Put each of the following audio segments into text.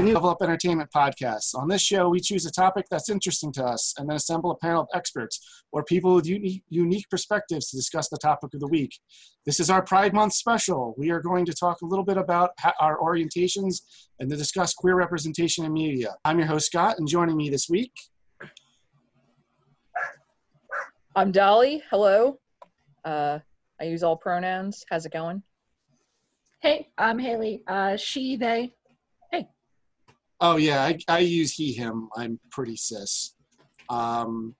the new Level Up Entertainment podcast. On this show, we choose a topic that's interesting to us and then assemble a panel of experts or people with unique, unique perspectives to discuss the topic of the week. This is our Pride Month special. We are going to talk a little bit about our orientations and to discuss queer representation in media. I'm your host, Scott, and joining me this week. I'm Dolly. Hello. Uh, I use all pronouns. How's it going? Hey, I'm Haley. Uh, she, they. Oh yeah, I, I use he, him. I'm pretty cis. Um,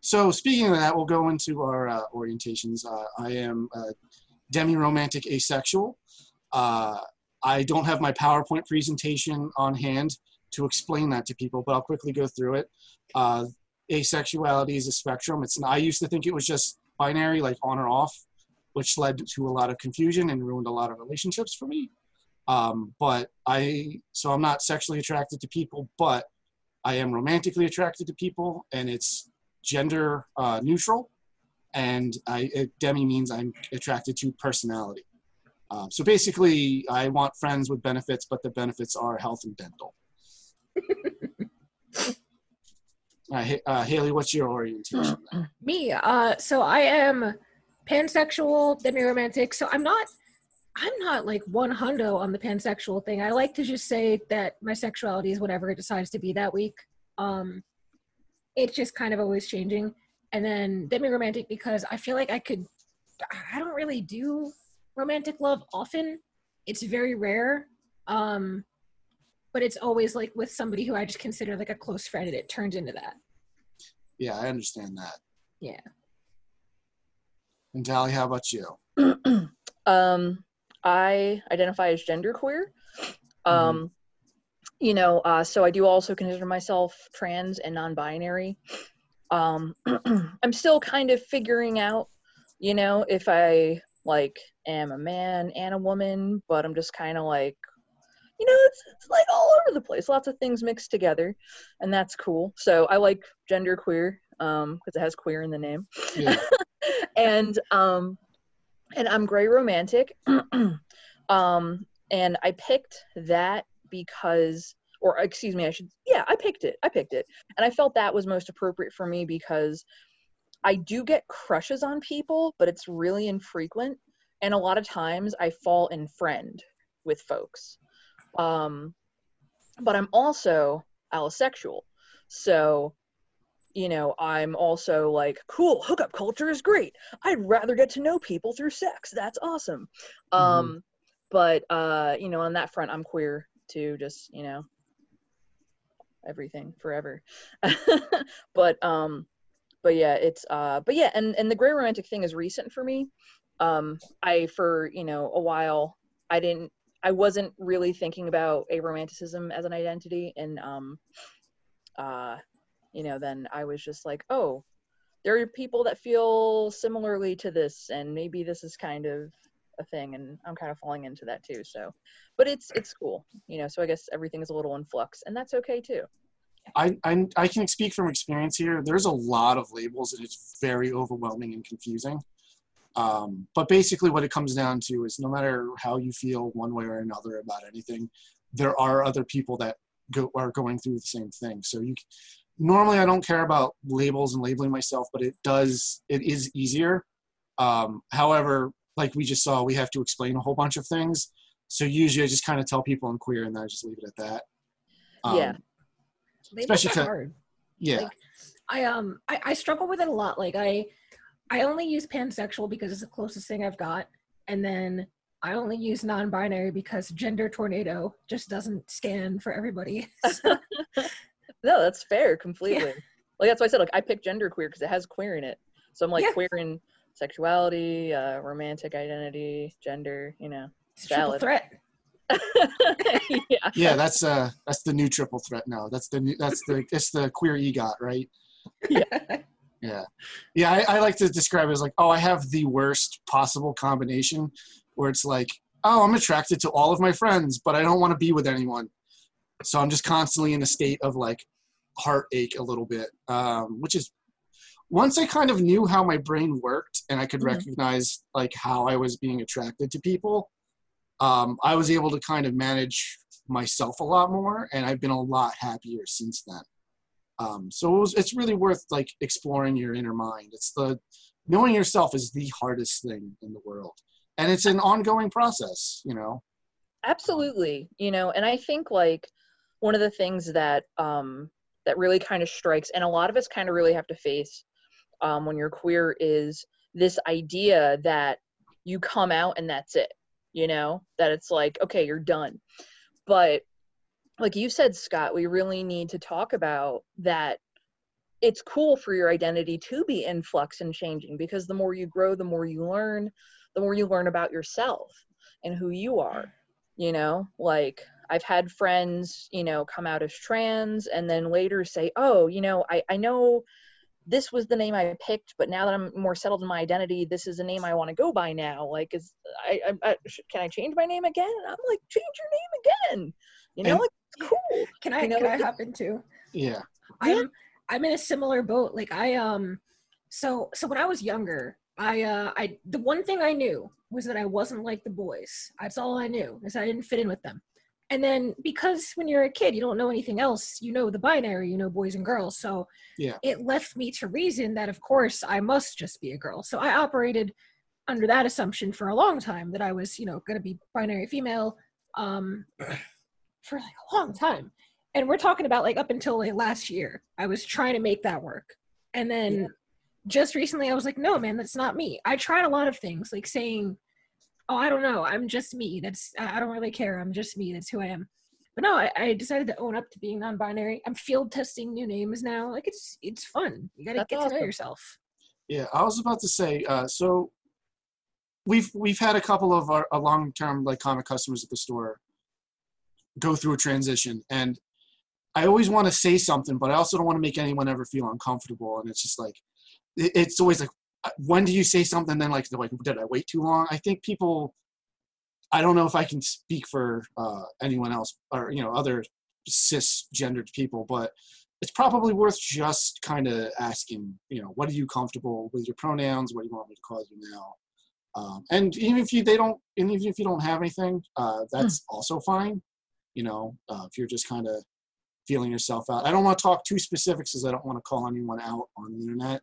so speaking of that, we'll go into our uh, orientations. Uh, I am demi-romantic asexual. Uh, I don't have my PowerPoint presentation on hand to explain that to people, but I'll quickly go through it. Uh, asexuality is a spectrum. It's I used to think it was just binary, like on or off which led to a lot of confusion and ruined a lot of relationships for me. Um, but I, so I'm not sexually attracted to people, but I am romantically attracted to people, and it's gender uh, neutral. And I, it, demi means I'm attracted to personality. Um, so basically, I want friends with benefits, but the benefits are health and dental. uh, uh, Haley, what's your orientation? Me, uh, so I am pansexual, demi-romantic. So I'm not I'm not like one hundo on the pansexual thing. I like to just say that my sexuality is whatever it decides to be that week. Um it's just kind of always changing. And then demi-romantic because I feel like I could I don't really do romantic love often. It's very rare. Um but it's always like with somebody who I just consider like a close friend and it turns into that. Yeah, I understand that. Yeah. And Tally, how about you? um, I identify as genderqueer. Mm-hmm. Um, mm-hmm. You know, uh, so I do also consider myself trans and non-binary. Um, I'm still kind of figuring out, you know, if I like am a man and a woman, but I'm just kind of like, you know, it's, it's like all over the place, lots of things mixed together, and that's cool. So I like genderqueer um, because it has queer in the name. Yeah. and um and I'm gray romantic. um and I picked that because or excuse me, I should yeah, I picked it. I picked it. And I felt that was most appropriate for me because I do get crushes on people, but it's really infrequent. And a lot of times I fall in friend with folks. Um, but I'm also allosexual. So you know, I'm also like, cool, hookup culture is great. I'd rather get to know people through sex. That's awesome. Mm-hmm. Um, but uh, you know, on that front, I'm queer too. Just you know, everything forever. but um, but yeah, it's uh, but yeah, and and the gray romantic thing is recent for me. Um, I for you know a while I didn't I wasn't really thinking about aromanticism as an identity and um uh you know, then I was just like, oh, there are people that feel similarly to this, and maybe this is kind of a thing, and I'm kind of falling into that too. So, but it's it's cool, you know. So I guess everything is a little in flux, and that's okay too. I, I, I can speak from experience here. There's a lot of labels, and it's very overwhelming and confusing. Um, but basically, what it comes down to is no matter how you feel one way or another about anything, there are other people that go, are going through the same thing. So you normally I don't care about labels and labeling myself, but it does, it is easier. Um, however, like we just saw, we have to explain a whole bunch of things. So usually I just kind of tell people I'm queer and then I just leave it at that. Um, yeah. Labels especially hard. Yeah. Like, I, um, I, I struggle with it a lot. Like I, I only use pansexual because it's the closest thing I've got. And then I only use non-binary because gender tornado just doesn't scan for everybody. So, no, that's fair completely. Yeah. Like that's why I said like I picked gender queer because it has queer in it. So I'm like yeah. queer in sexuality, uh, romantic identity, gender. You know, triple threat. yeah. yeah, that's uh that's the new triple threat now. That's the new, that's the it's the queer EGOT, right? Yeah. Yeah. Yeah, I, I like to describe it as like, oh, I have the worst possible combination where it's like, oh, I'm attracted to all of my friends, but I don't want to be with anyone. So I'm just constantly in a state of like, heartache a little bit, um, which is once I kind of knew how my brain worked and I could mm-hmm. recognize like how I was being attracted to people, um, I was able to kind of manage myself a lot more, and I've been a lot happier since then. Um, so it was, it's really worth like exploring your inner mind. It's the knowing yourself is the hardest thing in the world, and it's an ongoing process. You know. Absolutely, you know, and I think like one of the things that um, that really kind of strikes, and a lot of us kind of really have to face um, when you're queer is this idea that you come out and that's it you know that it's like okay you're done. But like you said scott we really need to talk about that it's cool for your identity to be in flux and changing because the more you grow the more you learn the more you learn about yourself and who you are you know like i've had friends you know come out as trans and then later say oh you know i i know this was the name I picked, but now that I'm more settled in my identity, this is the name I want to go by now. Like, is I, I, I can I change my name again? I'm like, change your name again. You know, And- like it's cool. Can I You know, can I it- hop into? Yeah. I'm I'm in a similar boat. Like I um so so when I was younger, I uh I the one thing I knew was that I wasn't like the boys. That's all I knew, is I didn't fit in with them. And then because when you're a kid, you don't know anything else. You know the binary, you know boys and girls. So Yeah. it left me to reason that of course I must just be a girl. So I operated under that assumption for a long time that I was, you know, going to be binary female um for like a long time and we're talking about like up until like last year i was trying to make that work and then Yeah. just recently i was like no man that's not me i tried a lot of things like saying oh i don't know. I'm just me. That's i I don't really care. I'm just me. That's who i am. But no I, I decided to own up to being non-binary. I'm field testing new names now. Like it's it's fun. You gotta That's get to know yourself. Yeah, I was about to say. Uh, so we've we've had a couple of our, our long term like comic customers at the store go through a transition, and I always want to say something, but I also don't want to make anyone ever feel uncomfortable. And it's just like it's always like, when do you say something? Then like, like, did I wait too long? I think people. I don't know if I can speak for uh, anyone else or you know other cisgendered people, but it's probably worth just kind of asking, you know, what are you comfortable with your pronouns? What do you want me to call you now? Um, and even if you they don't, and even if you don't have anything, uh, that's also fine. You know, uh, if you're just kind of feeling yourself out. I don't want to talk too specifics because I don't want to call anyone out on the internet.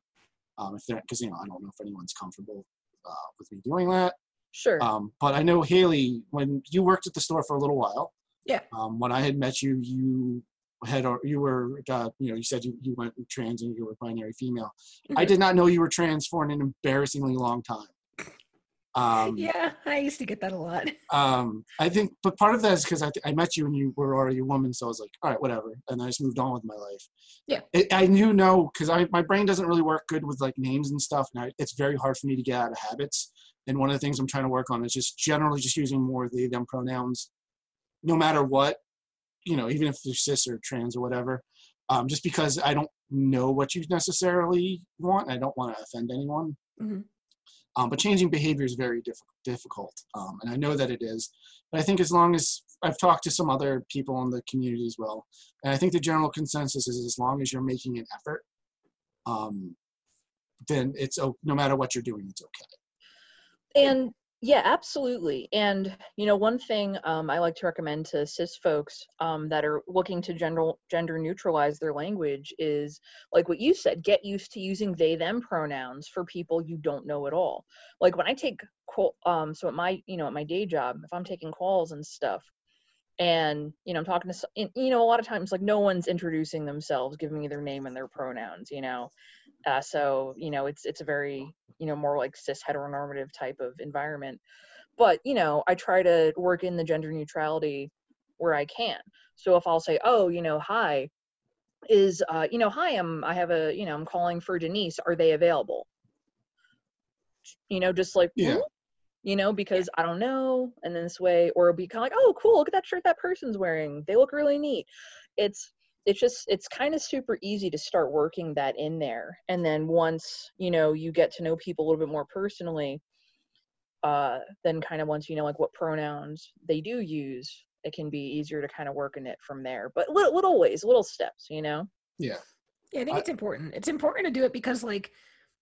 Um, if they're because you know I don't know if anyone's comfortable uh, with me doing that. Sure. Um, but I know Haley, when you worked at the store for a little while. Yeah. Um, when I had met you, you had or you were uh, you know you said you, you went trans and you were binary female. I Mhm. did not know you were trans for an embarrassingly long time. Um, yeah i used to get that a lot um, I think, but part of that is because I, I met you and you were already a woman, so I was like, all right, whatever, and I just moved on with my life. Yeah. it, I knew no because I my brain doesn't really work good with like names and stuff, and I, it's very hard for me to get out of habits. And one of the things I'm trying to work on is just generally just using more the them pronouns, no matter what, you know, even if they're cis or trans or whatever. Um, just because I don't know what you necessarily want, I don't want to offend anyone. Mhm. Um, but changing behavior is very diff- difficult, um, and I know that it is. But I think as long as I've talked to some other people in the community as well, and I think the general consensus is as long as you're making an effort, um, then it's no matter what you're doing, it's okay. and yeah absolutely and you know one thing um, i like to recommend to cis folks um, that are looking to gender gender neutralize their language is like what you said get used to using they them pronouns for people you don't know at all. Like when i take um so at my you know at my day job if i'm taking calls and stuff and you know i'm talking to you know a lot of times like no one's introducing themselves giving me their name and their pronouns you know uh, so you know it's it's a very you know more like cis heteronormative type of environment. But you know i try to work in the gender neutrality where i can. So if i'll say oh you know hi is uh you know hi i'm i have a you know i'm calling for denise. Are they available? You know just like Yeah. "Hmm?" you know because i don't know and then this way. Or it'll be kind of like oh cool look at that shirt that person's wearing. They look really neat. It's it's just it's kind of super easy to start working that in there and then once you know you get to know people a little bit more personally uh then kind of once you know like what pronouns they do use it can be easier to kind of work in it from there but little, little ways little steps you know Yeah. Yeah, I think I- it's important. It's important to do it because, like,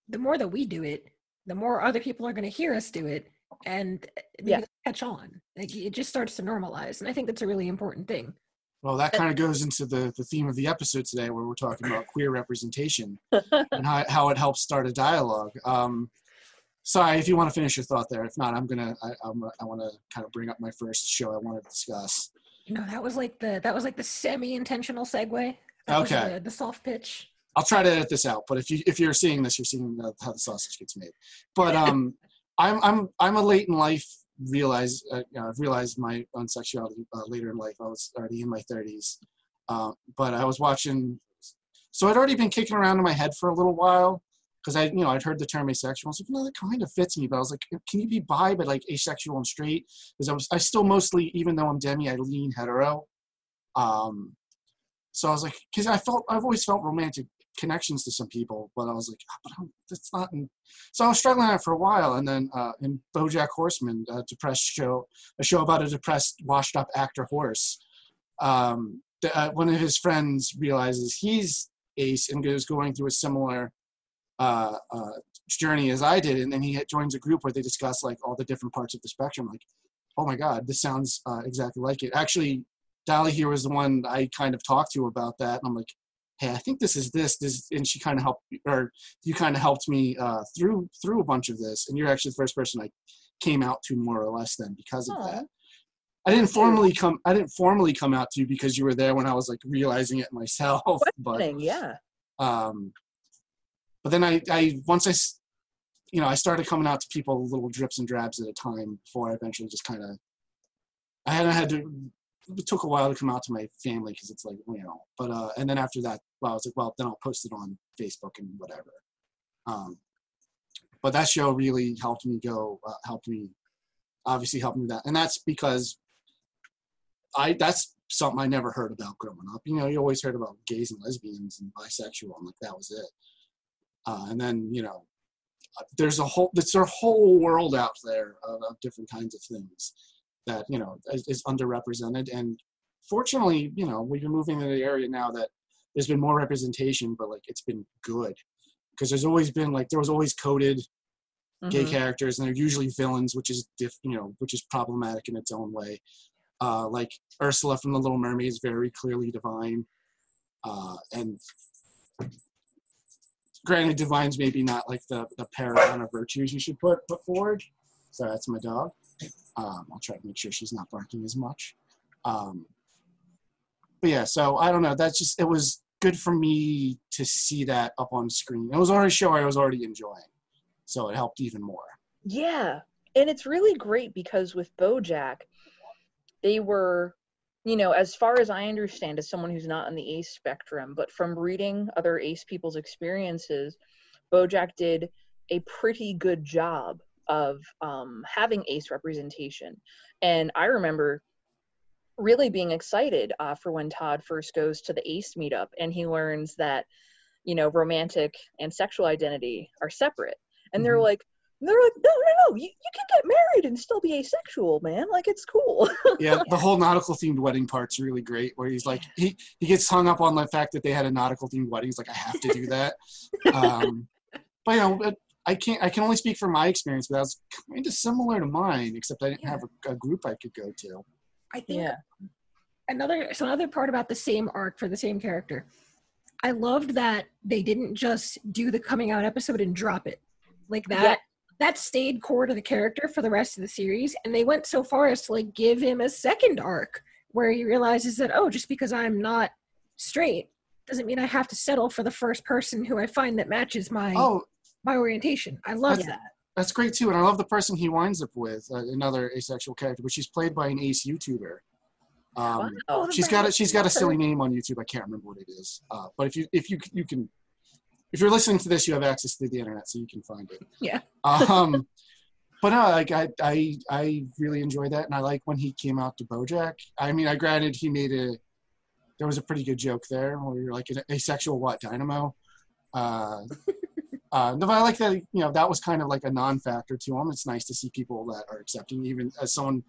the more that we do it, the more other people are going to hear us do it, and maybe Yeah. catch on. Like it just starts to normalize, and I think that's a really important thing. Well, that kind of goes into the, the theme of the episode today, where we're talking about queer representation and how, how it helps start a dialogue. Um, sorry, if you want to finish your thought there. If not, I'm gonna I, I'm, I want to kind of bring up my first show I want to discuss. No, that was like the that was like the semi-intentional segue. That was Okay. the, the soft pitch. I'll try to edit this out, but if you if you're seeing this, you're seeing uh, how the sausage gets made. But um, I'm I'm I'm a late in life realize uh, you know, I've realized my own sexuality uh, later in life. I was already in my 30s, uh, but I was watching. So I'd already been kicking around in my head for a little while because I you know I'd heard the term asexual. I was like, no, that kind of fits me. But I was like, can you be bi but like asexual and straight? Because I was I still mostly even though I'm demi, I lean hetero. Um, so I was like, because I felt I've always felt romantic connections to some people, but I was like, "Ah, but that's not. In. So I was struggling for a while, and then uh, in BoJack Horseman, a depressed show, a show about a depressed, washed-up actor horse. Um, the, uh, one of his friends realizes he's ace and is going through a similar uh, uh, journey as I did, and then he joins a group where they discuss like all the different parts of the spectrum. Like, oh my God, this sounds uh, exactly like it. Actually, Dolly here was the one I kind of talked to about that, and I'm like, hey, I think this is this, this, and she kind of helped, or you kind of helped me uh, through through a bunch of this, and you're actually the first person I came out to more or less then because of that. I didn't formally come. I didn't formally come out to you because you were there when I was like realizing it myself. But yeah. um, but then I, I once I, you know, I started coming out to people little drips and drabs at a time before I eventually just kind of. I hadn't had to. It took a while to come out to my family because it's like you know, but uh, and then after that, well, I was like, well, then I'll post it on Facebook and whatever. Um, but that show really helped me go, uh, helped me, obviously helped me that, and that's because I that's something I never heard about growing up. You know, you always heard about gays and lesbians and bisexual, and like that was it. Uh, and then you know, there's a whole there's a whole world out there of, of different kinds of things that you know is, is underrepresented. And fortunately, you know, we've been moving in the area now that there's been more representation, but like it's been good because there's always been like there was always coded gay Mhm. characters, and they're usually villains, which is diff, you know, which is problematic in its own way. Uh, like Ursula from The Little Mermaid is very clearly Divine, uh, and granted, Divine's maybe not like the the paragon of virtues you should put put forward. So that's my dog. Um, I'll try to make sure she's not barking as much. Um, but yeah, so I don't know. That's just it was good for me to see that up on screen. It was already a show I was already enjoying, so it helped even more. Yeah. And it's really great because with Bojack, they were, you know, as far as I understand, as someone who's not on the ACE spectrum, but from reading other ACE people's experiences, Bojack did a pretty good job of um, having ACE representation. And I remember really being excited uh, for when Todd first goes to the ACE meetup and he learns that, you know, romantic and sexual identity are separate. And they're Mhm. like, they're like, no, no, no, you, you can get married and still be asexual, man. Like, it's cool. yeah, the whole nautical themed wedding part's really great. Where he's like, he he gets hung up on the fact that they had a nautical themed wedding. He's like, I have to do that. um, but you know, I can't. I can only speak from my experience, but that was kind of similar to mine, except I didn't have a, a group I could go to. I think yeah. another so another part about the same arc for the same character i loved that they didn't just do the coming out episode and drop it like that Yeah. that stayed core to the character for the rest of the series and they went so far as to like give him a second arc where he realizes that oh just because i'm not straight doesn't mean i have to settle for the first person who i find that matches my Oh, my orientation i love That's- that that's great too, and I love the person he winds up with, uh, another asexual character, but she's played by an ace YouTuber. Um, the she's got a she's got a silly name on YouTube. I can't remember what it is. Uh, but if you if you you can if you're listening to this, you have access to the internet, so you can find it. Yeah. Um, but no, like I I I really enjoy that, and I like when he came out to BoJack. I mean, I granted he made a there was a pretty good joke there where you're like an asexual what dynamo. Uh, uh, no, but I like that. You know, that was kind of like a non-factor to him. It's nice to see people that are accepting, even as someone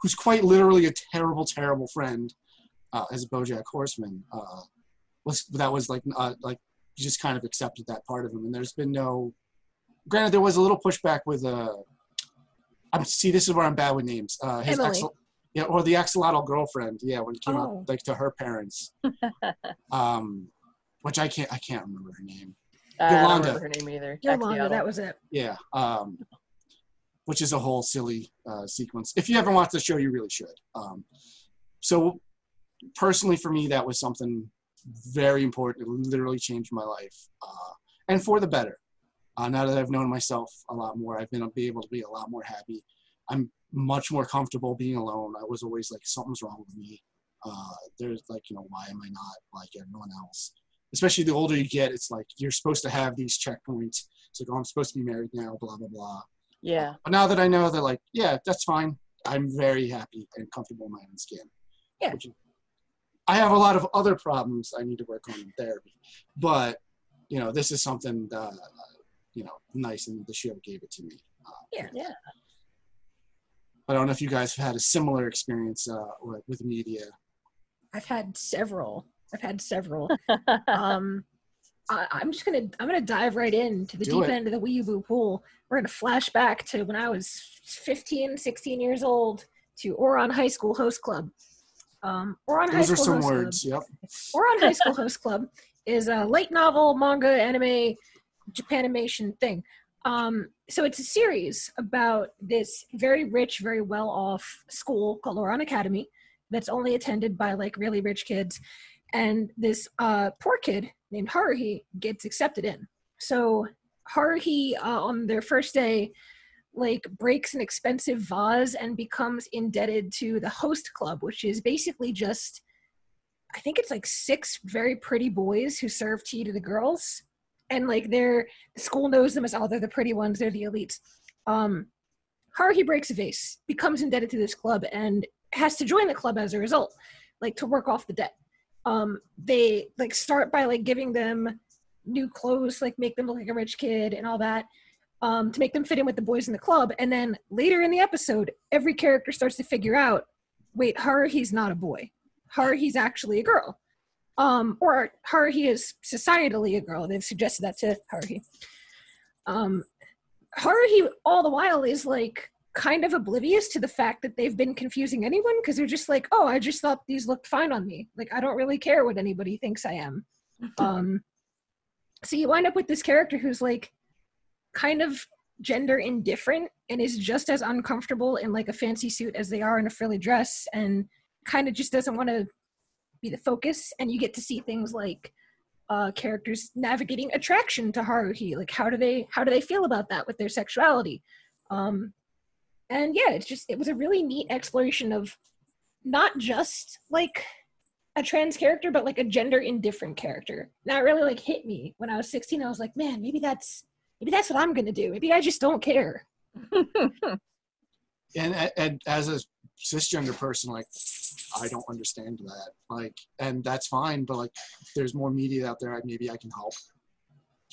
who's quite literally a terrible, terrible friend, uh, as BoJack Horseman. Uh, was that was like uh, like you just kind of accepted that part of him, and there's been no. Granted, there was a little pushback with uh, I'm see. This is where I'm bad with names. Uh, his Emily. axol- yeah, or the axolotl girlfriend. Yeah, when it came Oh. out like to her parents. um, which I can't. I can't remember her name. I don't Yolanda. remember her name either. Yolanda, that was it. Yeah. Um, which is a whole silly uh, sequence. If you haven't watched the show, you really should. Um, so, personally, for me, that was something very important. It literally changed my life, uh, and for the better. Uh, now that I've known myself a lot more, I've been be able to be a lot more happy. I'm much more comfortable being alone. I was always like, something's wrong with me. Uh, there's like, you know, why am I not like everyone else? Especially the older you get, it's like you're supposed to have these checkpoints. It's like, oh, I'm supposed to be married now, blah blah blah. Yeah. But now that I know that, like, yeah, that's fine. I'm very happy and comfortable in my own skin. Yeah. Which- I have a lot of other problems I need to work on in therapy, but you know, this is something uh, you know nice, and the show gave it to me. Uh, Yeah. Yeah. I don't know if you guys have had a similar experience uh, with, with media. I've had several. I've had several. um, I, I'm just gonna I'm gonna dive right into the Do deep it. end of the Weeaboo pool. We're gonna flash back to when I was 15, 16 years old to Ouran High School Host Club. Um, Ouran High Those are School some Host words. Yep. Club. Ouran High School Host Club is a light novel, manga, anime, Japanimation thing. Um, so it's a series about this very rich, very well off school called Ouran Academy that's only attended by like really rich kids. And this uh, poor kid named Haruhi gets accepted in. So Haruhi, uh, on their first day, like breaks an expensive vase and becomes indebted to the host club, which is basically just I think it's like six very pretty boys who serve tea to the girls. And like they're the school knows them as oh they're the pretty ones, they're the elites. Um Haruhi breaks a vase, becomes indebted to this club, and has to join the club as a result, like to work off the debt. Um they like start by like giving them new clothes, like make them look like a rich kid and all that. Um, to make them fit in with the boys in the club. And then later in the episode, every character starts to figure out, wait, Haruhi's not a boy. Haruhi's actually a girl. Um, or Haruhi is societally a girl. They've suggested that to Haruhi. Um, Haruhi, all the while, is like kind of oblivious to the fact that they've been confusing anyone because they're just like, oh, I just thought these looked fine on me. Like, I don't really care what anybody thinks I am. Um, so you wind up with this character who's like kind of gender indifferent and is just as uncomfortable in like a fancy suit as they are in a frilly dress and kind of just doesn't want to be the focus and you get to see things like uh, characters navigating attraction to Haruhi like how do they how do they feel about that with their sexuality um and yeah it's just it was a really neat exploration of not just like a trans character but like a gender indifferent character. That really like hit me when I was 16 I was like man maybe that's maybe that's what I'm gonna do. Maybe I just don't care. And, and as a cisgender person like i don't understand that. Like and that's fine but like there's more media out there maybe i can help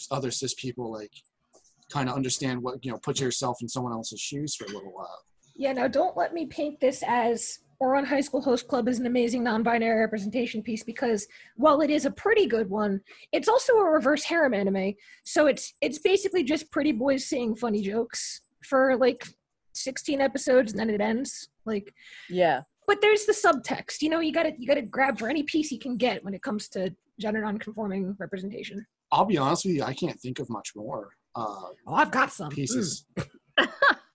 other cis people like kind of understand what you know put yourself in someone else's shoes for a little while Yeah, now don't let me paint this as Ouran High School Host Club is an amazing non-binary representation piece because while it is a pretty good one, it's also a reverse harem anime. So it's it's basically just pretty boys saying funny jokes for like 16 episodes and then it ends. Like yeah. but there's the subtext. You know, you gotta you gotta grab for any piece you can get when it comes to gender non-conforming representation. i'll be honest with you i can't think of much more uh Oh, I've got some. pieces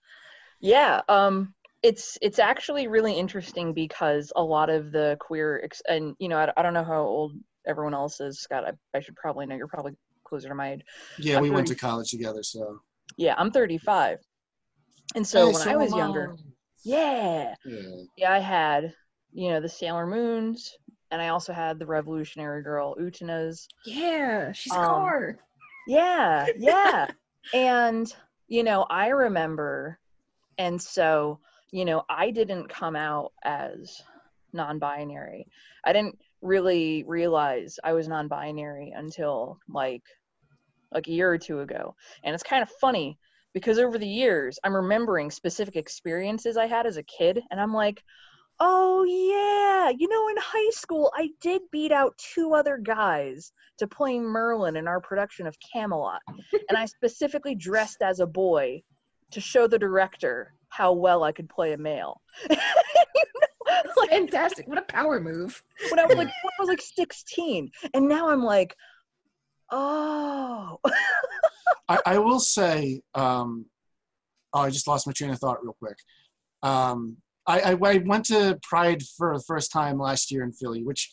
Yeah, um, it's it's actually really interesting because a lot of the queer ex- and you know I, I don't know how old everyone else is, Scott. I, I should probably know. You're probably closer to my age. yeah I'm we went to college together so Yeah, I'm 35, and so Hey, when I so was am younger, yeah, yeah yeah, I had you know the Sailor Moons, and I also had the Revolutionary Girl Utenas. Yeah, she's a Um, car. Yeah, yeah. and, you know, I remember, and so, you know, I didn't come out as non binary. I didn't really realize I was non binary until like like a year or two ago. And it's kind of funny because over the years I'm remembering specific experiences I had as a kid and I'm like, "Oh yeah, you know in high school I did beat out two other guys to play Merlin in our production of Camelot. and I specifically dressed as a boy to show the director how well I could play a male. like, fantastic! What a power move. When I was like, when I was like 16, and now I'm like, oh. I, I will say, um, oh, I just lost my train of thought real quick. Um, I, I, I went to Pride for the first time last year in Philly, which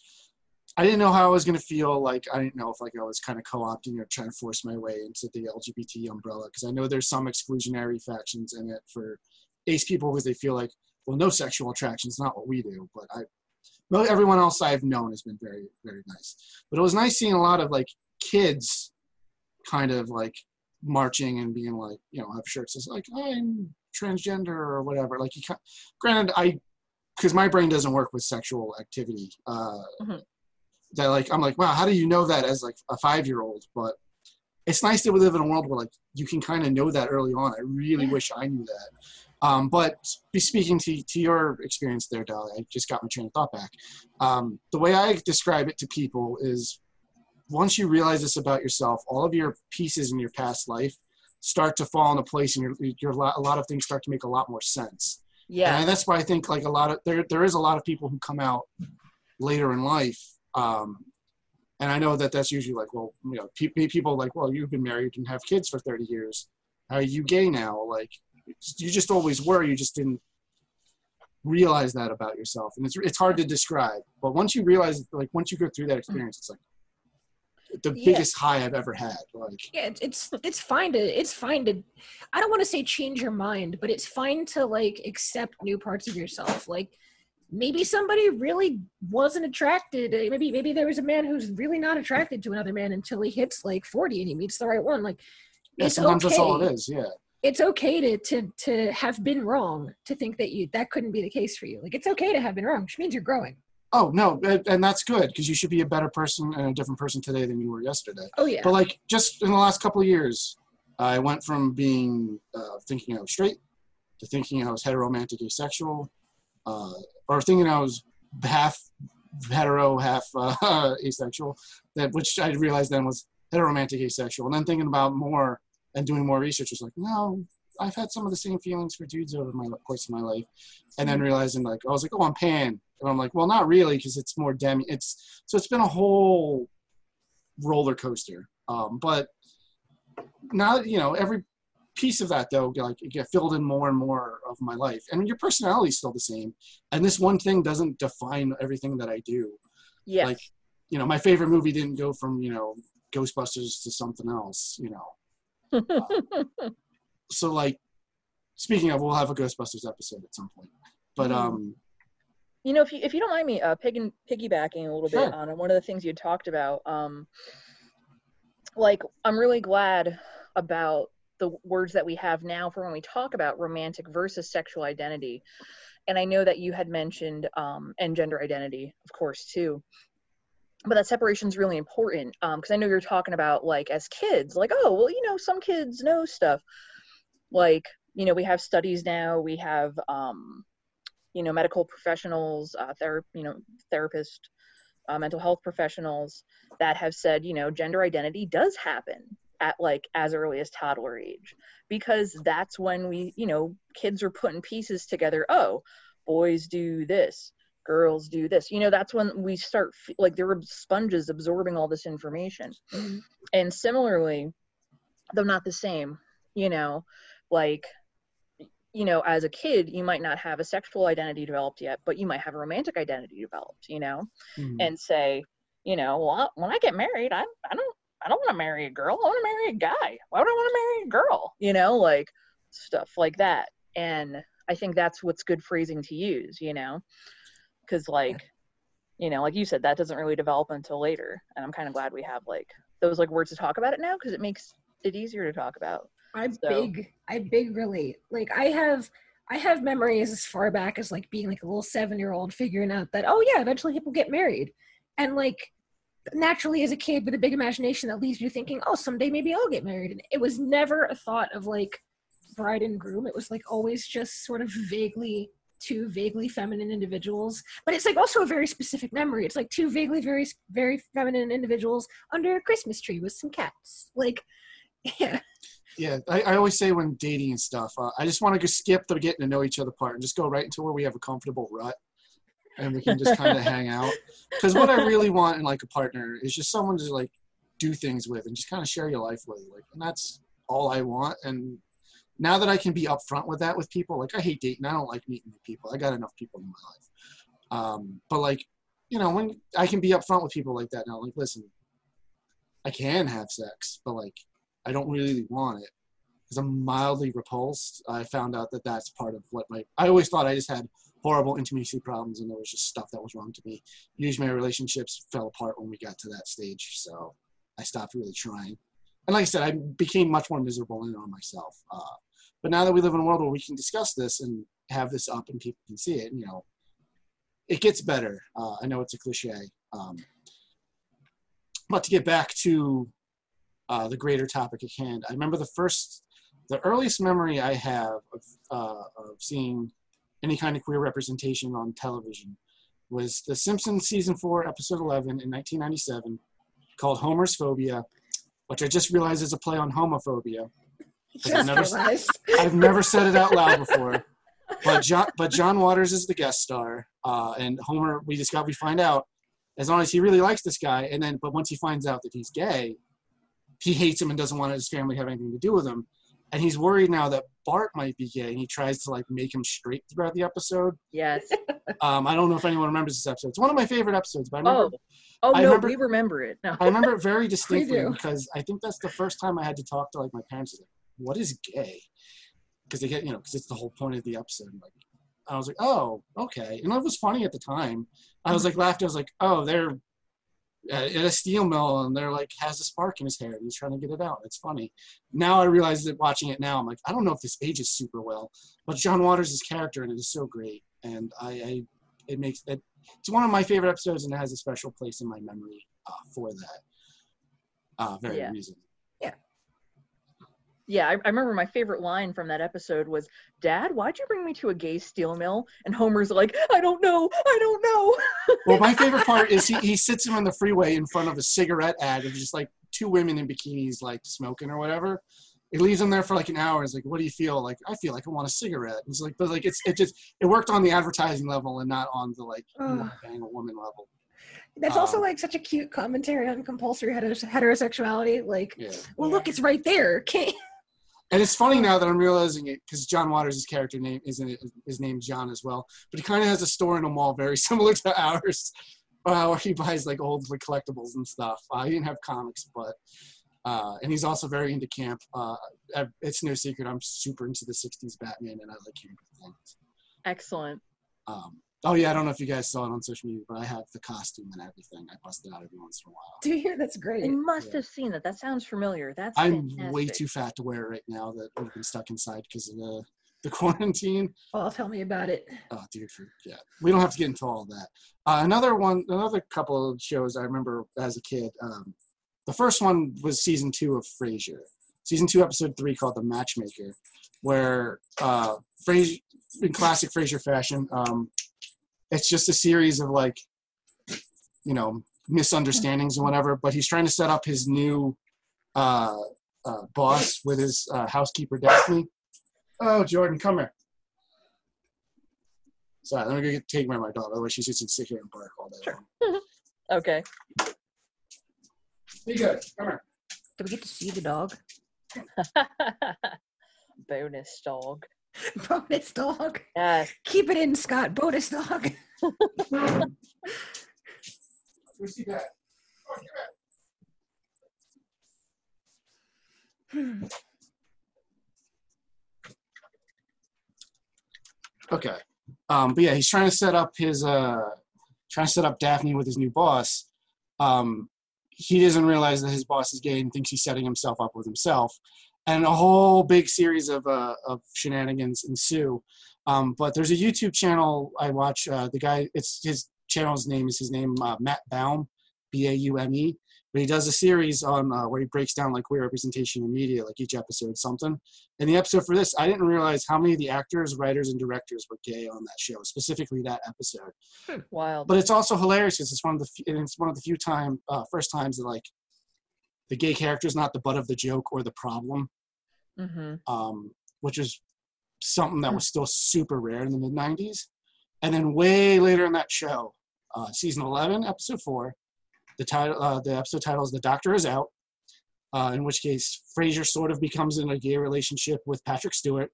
I didn't know how I was going to feel. Like I didn't know if like I was kind of co-opting or trying to force my way into the LGBT umbrella because I know there's some exclusionary factions in it for ace people because they feel like well no sexual attraction is not what we do. But I, well, everyone else I've known has been very very nice. But it was nice seeing a lot of like kids, kind of like marching and being like you know have shirts as like I'm transgender or whatever. Like you, can granted I because my brain doesn't work with sexual activity. Uh, mm-hmm that like I'm like, wow, how do you know that as like a five year old? But it's nice that we live in a world where like you can kind of know that early on. I really yeah. wish I knew that. Um, but speaking to, to your experience there, Dolly, I just got my train of thought back. Um, the way I describe it to people is once you realize this about yourself, all of your pieces in your past life start to fall into place and your, your, a lot of things start to make a lot more sense. Yeah. And that's why I think like a lot of, there, there is a lot of people who come out later in life um, and I know that that's usually like, well, you know, pe- people like, well, you've been married and have kids for 30 years. Are you gay now? Like, you just always were. You just didn't realize that about yourself, and it's it's hard to describe. But once you realize, like, once you go through that experience, it's like the yeah. biggest high I've ever had. Like, yeah, it's it's fine to it's fine to. I don't want to say change your mind, but it's fine to like accept new parts of yourself. Like maybe somebody really wasn't attracted uh, maybe maybe there was a man who's really not attracted to another man until he hits like 40 and he meets the right one like yeah, it's sometimes okay. that's all it is yeah it's okay to to to have been wrong to think that you that couldn't be the case for you like it's okay to have been wrong which means you're growing oh no and that's good because you should be a better person and a different person today than you were yesterday oh yeah but like just in the last couple of years i went from being uh, thinking i was straight to thinking i was heteromantic asexual uh, or thinking I was half hetero, half uh, asexual, that which I realized then was heteromantic asexual. And then thinking about more and doing more research was like, no, I've had some of the same feelings for dudes over my course of my life. And then realizing like, I was like, oh, I'm pan. And I'm like, well, not really, because it's more demi. It's so it's been a whole roller coaster. Um, but now, you know, every piece of that though like get filled in more and more of my life and your personality is still the same and this one thing doesn't define everything that i do yeah like you know my favorite movie didn't go from you know ghostbusters to something else you know uh, so like speaking of we'll have a ghostbusters episode at some point but mm-hmm. um you know if you if you don't mind me uh pig- piggybacking a little sure. bit on one of the things you talked about um like i'm really glad about the words that we have now for when we talk about romantic versus sexual identity. And I know that you had mentioned um, and gender identity, of course, too. But that separation is really important because um, I know you're talking about like as kids, like oh well, you know, some kids know stuff. Like you know, we have studies now. We have um, you know medical professionals, uh, ther- you know, therapists, uh, mental health professionals that have said you know gender identity does happen at like as early as toddler age because that's when we you know kids are putting pieces together oh boys do this girls do this you know that's when we start like they're sponges absorbing all this information mm-hmm. and similarly though not the same you know like you know as a kid you might not have a sexual identity developed yet but you might have a romantic identity developed you know mm-hmm. and say you know well when i get married i, I don't I don't want to marry a girl. I want to marry a guy. Why would I want to marry a girl? You know, like stuff like that. And I think that's what's good phrasing to use, you know, because like, you know, like you said, that doesn't really develop until later. And I'm kind of glad we have like those like words to talk about it now because it makes it easier to talk about. I so. big, I big relate. Like I have, I have memories as far back as like being like a little seven year old figuring out that oh yeah, eventually people get married, and like naturally as a kid with a big imagination that leaves you thinking, oh, someday maybe I'll get married. And it was never a thought of like bride and groom. It was like always just sort of vaguely two vaguely feminine individuals. But it's like also a very specific memory. It's like two vaguely very very feminine individuals under a Christmas tree with some cats. Like, yeah. Yeah, I, I always say when dating and stuff, uh, I just want to skip the getting to know each other part and just go right into where we have a comfortable rut and we can just kind of hang out. Because what I really want in like a partner is just someone to like do things with and just kind of share your life with. Like, and that's all I want. And now that I can be upfront with that with people, like I hate dating. I don't like meeting new people. I got enough people in my life. Um, but like, you know, when I can be upfront with people like that now, like, listen, I can have sex, but like, I don't really want it because I'm mildly repulsed. I found out that that's part of what my. I always thought I just had horrible intimacy problems and there was just stuff that was wrong to me. Usually my relationships fell apart when we got to that stage, so I stopped really trying. And like I said, I became much more miserable in on myself. Uh, but now that we live in a world where we can discuss this and have this up and people can see it, you know, it gets better. Uh, I know it's a cliche. Um, but to get back to uh, the greater topic at hand, I remember the first, the earliest memory I have of, uh, of seeing any kind of queer representation on television was The Simpsons season four, episode 11 in 1997, called Homer's Phobia, which I just realized is a play on homophobia. I've never. I've never said it out loud before. But John, but John Waters is the guest star, uh, and Homer. We discover, we find out, as long as he really likes this guy, and then, but once he finds out that he's gay, he hates him and doesn't want his family to have anything to do with him, and he's worried now that Bart might be gay, and he tries to like make him straight throughout the episode. Yes. Um, I don't know if anyone remembers this episode. It's one of my favorite episodes, but I remember, Oh. Oh I no, remember- we remember it. No. I remember it very distinctly because I think that's the first time I had to talk to like my parents. Like, what is gay? Because they get you know because it's the whole point of the episode. Like, I was like, oh, okay, and it was funny at the time. I was like laughing. I was like, oh, they're at at a steel mill and they're like has a spark in his hair and he's trying to get it out. It's funny. Now I realize that watching it now, I'm like, I don't know if this ages super well, but John Waters' character in it is so great, and I, I it makes it. It's one of my favorite episodes, and it has a special place in my memory uh, for that uh, very Yeah. reason. Yeah, I, I remember my favorite line from that episode was, "Dad, why'd you bring me to a gay steel mill?" And Homer's like, "I don't know, I don't know." Well, my favorite part is he, he sits him on the freeway in front of a cigarette ad of just like two women in bikinis like smoking or whatever. It leaves him there for like an hour. He's like, "What do you feel?" Like, I feel like I want a cigarette. And He's like, but like it's it just it worked on the advertising level and not on the like you wanna bang a woman level. That's also Um, like such a cute commentary on compulsory heteros- heterosexuality. Like, Yeah. well, look, it's right there. Can't And it's funny now that I'm realizing it because John Waters' character name isn't his name John as well, but he kind of has a store in a mall very similar to ours, uh, where he buys like old like, collectibles and stuff. Uh, he didn't have comics, but uh, and he's also very into camp. Uh, it's no secret I'm super into the '60s Batman, and I like things. Excellent. Um, oh yeah, I don't know if you guys saw it on social media, but I have the costume and everything. I bust it out every once in a while. do you? Hear? That's I great. must Yeah. have seen that. That sounds familiar. That's I'm fantastic. way too fat to wear it right now that we've been stuck inside because of the the quarantine. Oh, tell me about it. Oh, dude, for, yeah. We don't have to get into all of that. Uh, another one, another couple of shows I remember as a kid. Um, the first one was season two of Frasier. Season two, episode three, called "The Matchmaker," where uh, Frasier, in classic Frasier fashion, um, it's just a series of like, you know, misunderstandings and whatever. But he's trying to set up his new uh, uh, boss with his uh, housekeeper Daphne. Oh, Jordan, come here. Sorry, let me go get, take care of my dog. Otherwise, she's just gonna sit here and bark all day Sure. long. Okay. Be good. Come here. Do we get to see the dog? Bonus dog. Bonus dog. Yes. Keep it in, Scott. Bonus dog. Go see that. Come here. Okay. Um, but yeah, he's trying to set up his uh, trying to set up Daphne with his new boss. Um, he doesn't realize that his boss is gay and thinks he's setting himself up with himself, and a whole big series of uh, of shenanigans ensue. Um, but there's a YouTube channel I watch. Uh, the guy, it's his channel's name is his name uh, Matt Baume, B A U M E. But he does a series on uh, where he breaks down like queer representation in media, like each episode something. And the episode for this, I didn't realize how many of the actors, writers, and directors were gay on that show, specifically that episode. Wild. But it's also hilarious because it's one of the and it's one of the few time uh, first times that like the gay character is not the butt of the joke or the problem. hmm um, which is something that was still super rare in the mid 90s. And then way later in that show, uh, season 11, episode four, the title, uh, the episode title is "The Doctor Is Out," uh, in which case Frasier sort of becomes in a gay relationship with Patrick Stewart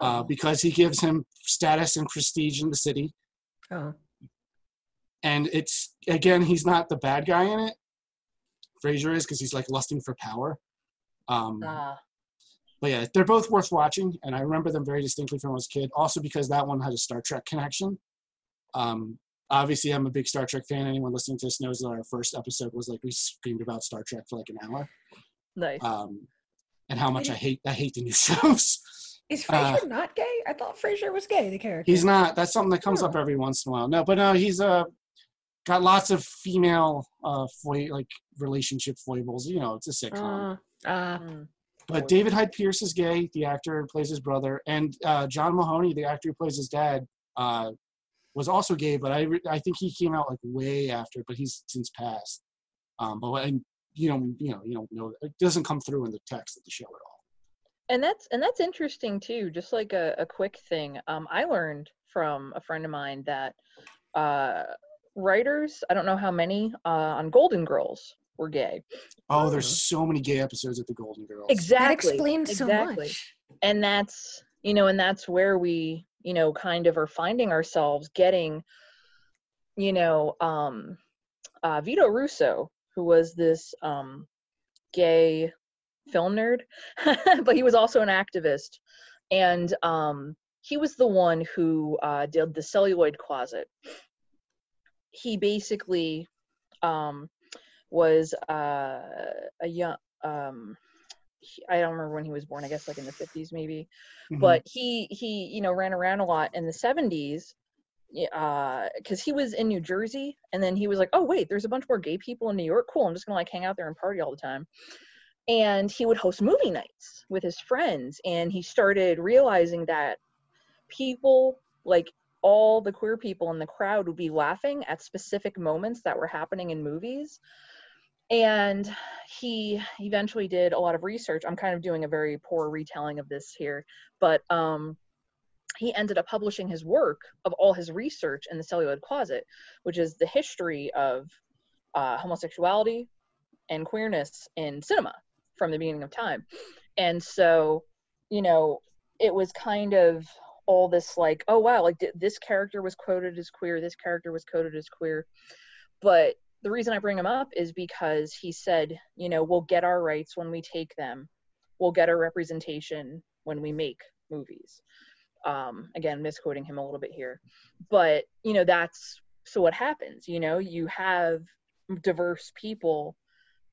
uh, Oh. because he gives him status and prestige in the city. Oh. And it's again, he's not the bad guy in it. Frasier is because he's like lusting for power. Um, Ah, but yeah, they're both worth watching, and I remember them very distinctly from when I was a kid. Also because that one had a Star Trek connection. Um, obviously, I'm a big Star Trek fan. Anyone listening to this knows that our first episode was like we screamed about Star Trek for like an hour, nice. um, and how much I hate I hate the new shows. Is Uh, Frasier not gay? I thought Frasier was gay, the character. He's not. That's something that comes up every once in a while. No, but no, he's uh, got lots of female uh, foi- like relationship foibles. You know, it's a sitcom. Uh, uh, Mm. But David Hyde Pierce is gay, the actor who plays his brother, and uh, John Mahoney, the actor who plays his dad, uh, was also gay. But I, re- I think he came out like way after, but he's since passed. Um, but and you know, you know, you don't know it doesn't come through in the text of the show at all. and that's and that's interesting too just like a, a quick thing um, i learned from a friend of mine that uh, writers i don't know how many uh, on golden girls were gay Oh, there's so many gay episodes of the Golden Girls. that exactly explains so exactly. much. and that's you know and that's where we you know kind of are finding ourselves getting you know um uh vito russo who was this um gay film nerd but he was also an activist and um he was the one who uh did the celluloid closet he basically um was uh a young um he- I don't remember when he was born. I guess like in the 50s maybe. Mhm. But he he you know ran around a lot in the 70s because he was in New Jersey and then he was like, oh wait, there's a bunch more gay people in New York. Cool, I'm just gonna like hang out there and party all the time. And he would host movie nights with his friends, and he started realizing that people like all the queer people in the crowd would be laughing at specific moments that were happening in movies. And he eventually did a lot of research. I'm kind of doing a very poor retelling of this here but um he ended up publishing his work of all his research in the celluloid closet which is the history of uh, homosexuality and queerness in cinema from the beginning of time. And so you know it was kind of all this like oh wow like th- this character was quoted as queer this character was quoted as queer but the reason I bring him up is because he said, you know, we'll get our rights when we take them. We'll get our representation when we make movies. Um, again, misquoting him a little bit here. But, you know, that's so what happens, you know, you have diverse people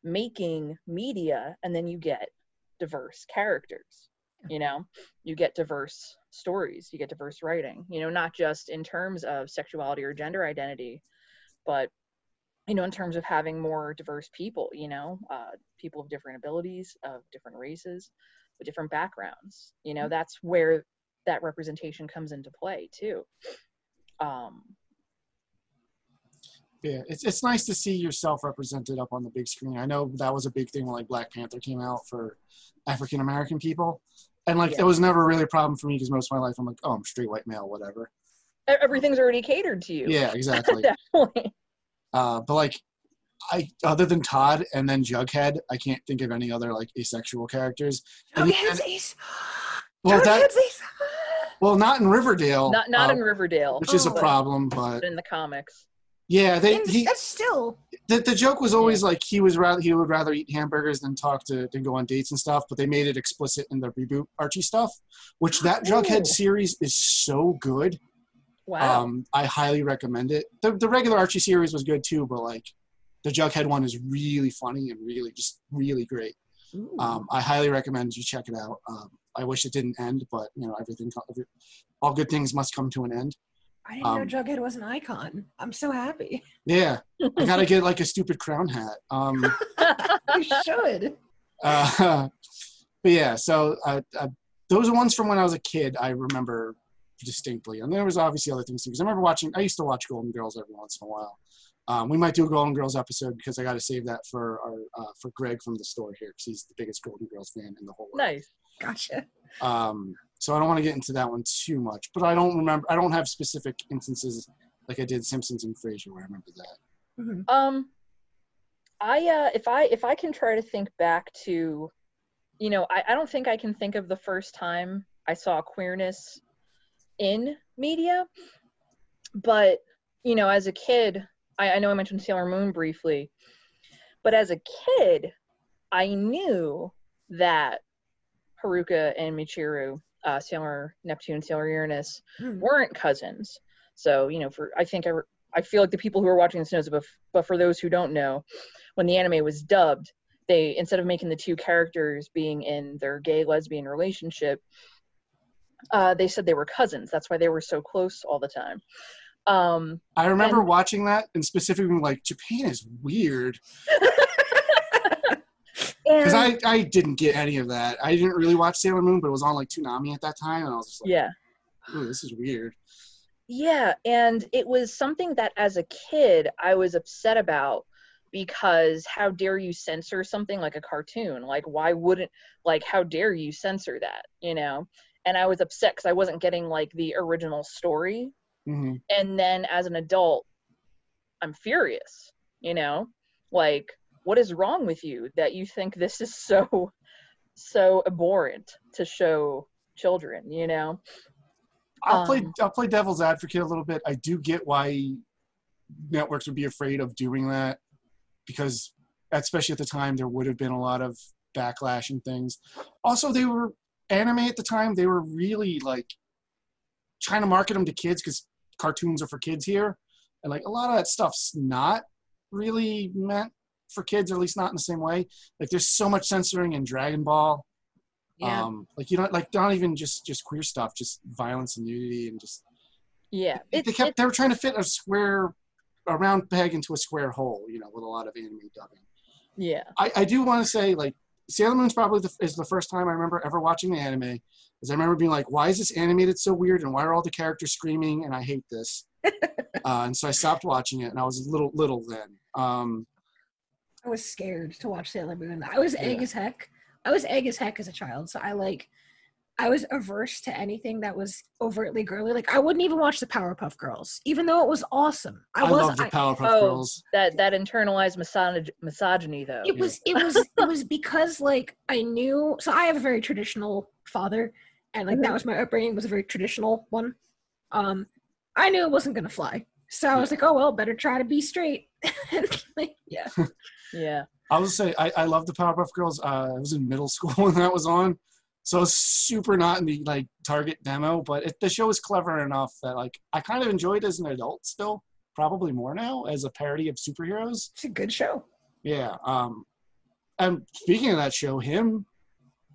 making media and then you get diverse characters. You know, you get diverse stories, you get diverse writing, you know, not just in terms of sexuality or gender identity, but you know in terms of having more diverse people you know uh, people of different abilities of different races with different backgrounds you know that's where that representation comes into play too um Yeah, it's it's nice to see yourself represented up on the big screen. I know that was a big thing when like Black Panther came out for African American people, and like Yeah. it was never really a problem for me because most of my life I'm like, oh, I'm straight white male, whatever. everything's already catered to you Yeah, exactly. uh, but like, I other than Todd and then Jughead, I can't think of any other like asexual characters. Jughead's ace. Well, that well, not in Riverdale, not not uh, in riverdale which is a Oh. problem. But but in the comics yeah, they he that's still the, the joke was always like he was rather he would rather eat hamburgers than talk to than go on dates and stuff but they made it explicit in the reboot archie stuff which that jughead Ooh. series is so good. Wow. Um i highly recommend it. The, the regular archie series was good too but like the jughead one is really funny and really just really great. Um i highly recommend you check it out. Um i wish it didn't end but you know everything all good things must come to an end I didn't um, know Jughead was an icon. I'm so happy. yeah i gotta get like a stupid crown hat um You should. Uh, but yeah, so uh, uh, those are ones from when I was a kid. I remember distinctly, and there was obviously other things too. Because I remember watching. I used to watch Golden Girls every once in a while. Um, we might do a Golden Girls episode because I got to save that for our uh, for Greg from the store here because he's the biggest Golden Girls fan in the whole world. nice Gotcha. Um, so I don't want to get into that one too much, but I don't remember. I don't have specific instances like I did Simpsons and Frasier where I remember that. Mhm. Um, I uh, if I if I can try to think back to, you know, I, I don't think I can think of the first time I saw queerness in media, but you know, as a kid, I, I know I mentioned Sailor Moon briefly, but as a kid, I knew that Haruka and Michiru, uh, Sailor Neptune Sailor Uranus, Mhm. weren't cousins. So, you know, for I think I, re- I feel like the people who are watching this knows, but, f- but for those who don't know, when the anime was dubbed, they instead of making the two characters being in their gay lesbian relationship, uh, they said they were cousins. That's why they were so close all the time. Um, I remember And- watching that and specifically like Japan is weird because I, I didn't get any of that. I didn't really watch Sailor Moon, but it was on like Toonami at that time, and I was just like, yeah, this is weird." Yeah, and it was something that as a kid I was upset about because how dare you censor something like a cartoon? Like why wouldn't like how dare you censor that, you know? And I was upset cuz I wasn't getting like the original story. hmm And then as an adult I'm furious, you know? Like what is wrong with you that you think this is so so abhorrent to show children, you know? I'll play Um, I'll play devil's advocate a little bit. I do get why networks would be afraid of doing that because especially at the time there would have been a lot of backlash and things. Also, they were anime at the time. They were really like trying to market them to kids because cartoons are for kids here, and like a lot of that stuff's not really meant for kids, or at least not in the same way. Like there's so much censoring in Dragon Ball. Yeah. Um, like you know, like not even just just queer stuff, just violence and nudity and just Yeah. they It's, kept they were trying to fit a square a round peg into a square hole you know with a lot of anime dubbing yeah. i, I do want to say like sailor moon's probably the, is the first time i remember ever watching the anime because i remember being like why is this animated so weird and why are all the characters screaming and i hate this uh, and so i stopped watching it and i was a little little then um, was scared to watch Sailor Moon. I was egg Yeah. as heck. I was egg as heck as a child. So I like, I was averse to anything that was overtly girly. Like I wouldn't even watch the Powerpuff Girls, even though it was awesome. I, i, was. love the I- powerpuff Oh. girls that that internalized misog- misogyny though it was it was it was because like I knew so I have a very traditional father and like that was my upbringing was a very traditional one. Um I knew it wasn't gonna fly. So I was like, oh well, better try to be straight. Like, yeah. yeah I will say I, I love the Powerpuff Girls. Uh, I was in middle school when that was on, so it's super not in the like target demo. But it, the show is clever enough that like I kind of enjoyed it as an adult. Still, probably more now as a parody of superheroes. It's a good show. Yeah. Um, and speaking of that show, him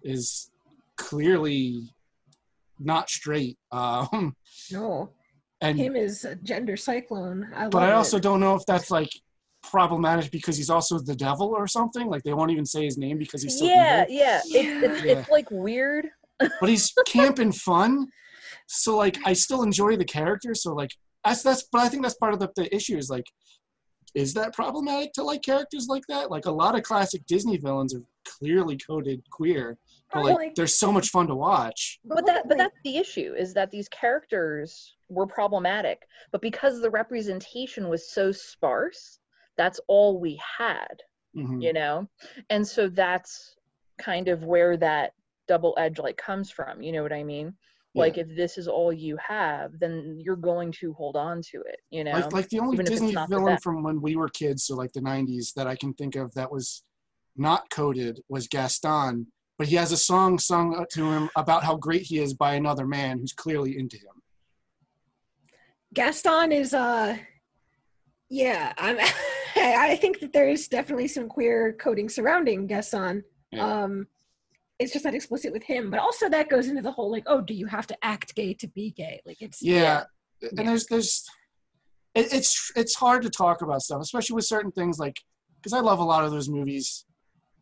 is clearly not straight. Um, No. And Him is a gender cyclone. I but I also it. don't know if that's like problematic because he's also the devil or something. Like they won't even say his name because he's so yeah evil. yeah, It's, it's, Yeah. it's like weird but he's camp and fun. So like I still enjoy the character. So like that's that's but I think that's part of the, the issue is like is that problematic to like characters like that? Like a lot of classic Disney villains are clearly coded queer, but like like- they're so much fun to watch. but that but that's the issue is that these characters were problematic but because the representation was so sparse that's all we had Mhm. you know and so that's kind of where that double edge like comes from you know what i mean like if this is all you have then you're going to hold on to it you know Like like the only even Disney villain from when we were kids, so like the '90s, that I can think of that was not coded was Gaston. But he has a song sung to him about how great he is by another man who's clearly into him. Gaston is uh yeah, I'm I think that there is definitely some queer coding surrounding Gaston. Yeah. Um it's just not explicit with him, but also that goes into the whole like, oh, do you have to act gay to be gay? Like it's yeah, Yeah. and there's there's it, it's it's hard to talk about stuff especially with certain things like because i love a lot of those movies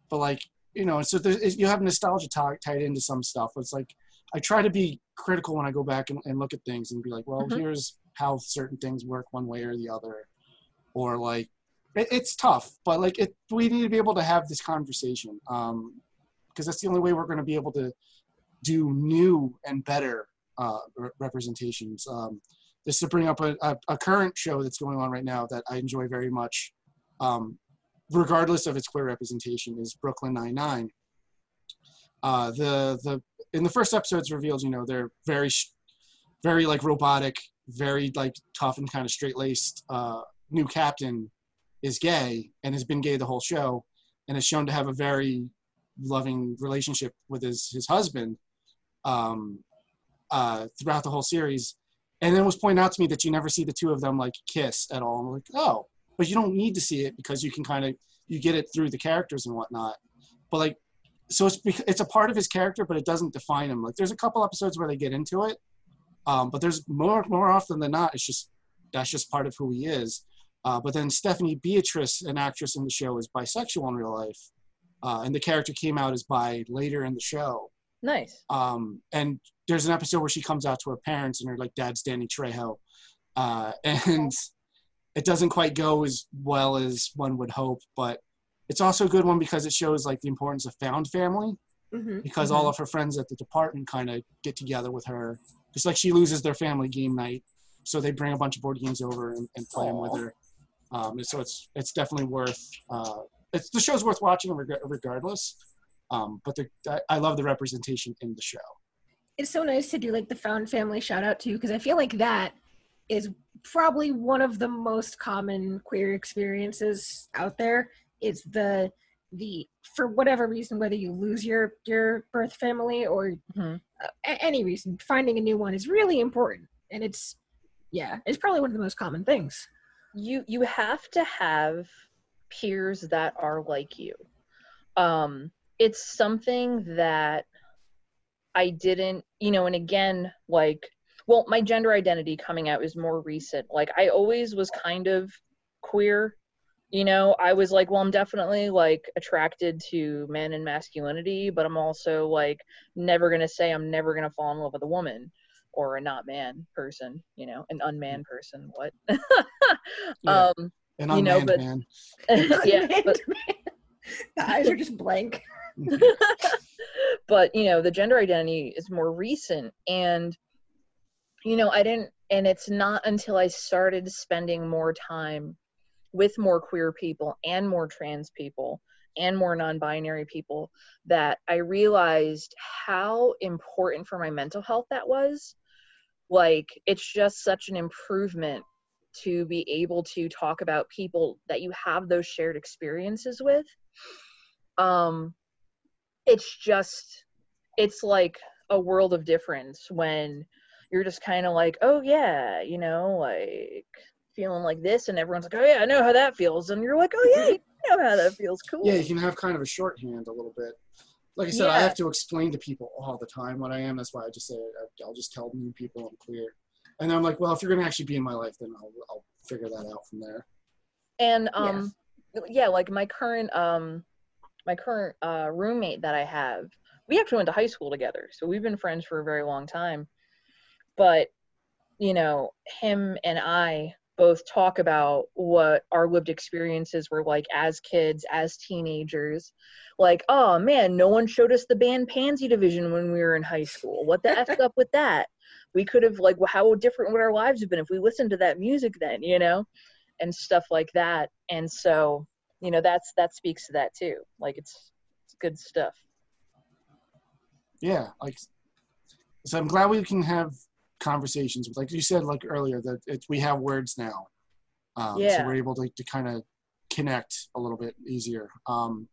but like you know so you have nostalgia ti- tied into some stuff it's like i try to be critical when i go back and, and look at things and be like well Mhm. here's how certain things work one way or the other or like it, it's tough but like it we need to be able to have this conversation um because that's the only way we're going to be able to do new and better uh, re- representations. Um, just to bring up a, a, a current show that's going on right now that I enjoy very much, um, regardless of its queer representation, is Brooklyn Nine Nine. Uh, the the in the first episode, it's revealed, you know, they're very, very like robotic, very like tough and kind of straight laced. Uh, new captain is gay and has been gay the whole show, and is shown to have a very loving relationship with his his husband um, uh, throughout the whole series. And then it was pointed out to me that you never see the two of them like kiss at all. I'm like, oh, but you don't need to see it because you can kind of you get it through the characters and whatnot. But like, so it's it's a part of his character, but it doesn't define him. Like, there's a couple episodes where they get into it, um, but there's more more often than not, it's just that's just part of who he is. Uh, but then Stephanie Beatrice, an actress in the show, is bisexual in real life, uh, and the character came out as bi later in the show. Nice. Um, and there's an episode where she comes out to her parents, and her like dad's Danny Trejo, uh, and it doesn't quite go as well as one would hope. But it's also a good one because it shows like the importance of found family, Mm-hmm. because all of her friends at the department kind of get together with her. It's like she loses their family game night, so they bring a bunch of board games over and, and play them with her. Um, and so it's it's definitely worth. Uh, it's the show's worth watching reg- regardless. Um, but the, I, I love the representation in the show. It's so nice to do like the found family shout out too, because I feel like that is probably one of the most common queer experiences out there. It's the the for whatever reason, whether you lose your your birth family or a- any reason, finding a new one is really important, and it's yeah, it's probably one of the most common things. you you have to have peers that are like you um it's something that i didn't you know and again like well my gender identity coming out is more recent like i always was kind of queer you know i was like well i'm definitely like attracted to men and masculinity but i'm also like never gonna say i'm never gonna fall in love with a woman or a not man person you know an unman person what Yeah. um And You unmanned know, but- man. yeah but the eyes are just blank. but you know the gender identity is more recent and you know i didn't and it's not until i started spending more time with more queer people and more trans people and more non-binary people that i realized how important for my mental health that was. Like it's just such an improvement to be able to talk about people that you have those shared experiences with. Um it's just it's like a world of difference when you're just kind of like oh yeah you know like feeling like this and everyone's like oh yeah i know how that feels and you're like oh yeah you know how that feels cool Yeah, you can have kind of a shorthand a little bit. Like I said, I have to explain to people all the time what I am. That's why I just say I'll just tell new people I'm queer. And I'm like, well, if you're gonna actually be in my life, then I'll I'll figure that out from there. and um yeah like my current um my current uh roommate that i have we actually went to high school together so we've been friends for a very long time but you know him and i both talk about what our lived experiences were like as kids as teenagers. Like oh man no one showed us the band pansy division when we were in high school. What the f up with that? We could have like how different would our lives have been if we listened to that music then you know? And stuff like that. And so you know that's that speaks to that too. Like it's it's good stuff. Yeah, like so I'm glad we can have conversations with like you said like earlier that it's we have words now. Um, so we're able to, to kind of connect a little bit easier. Um,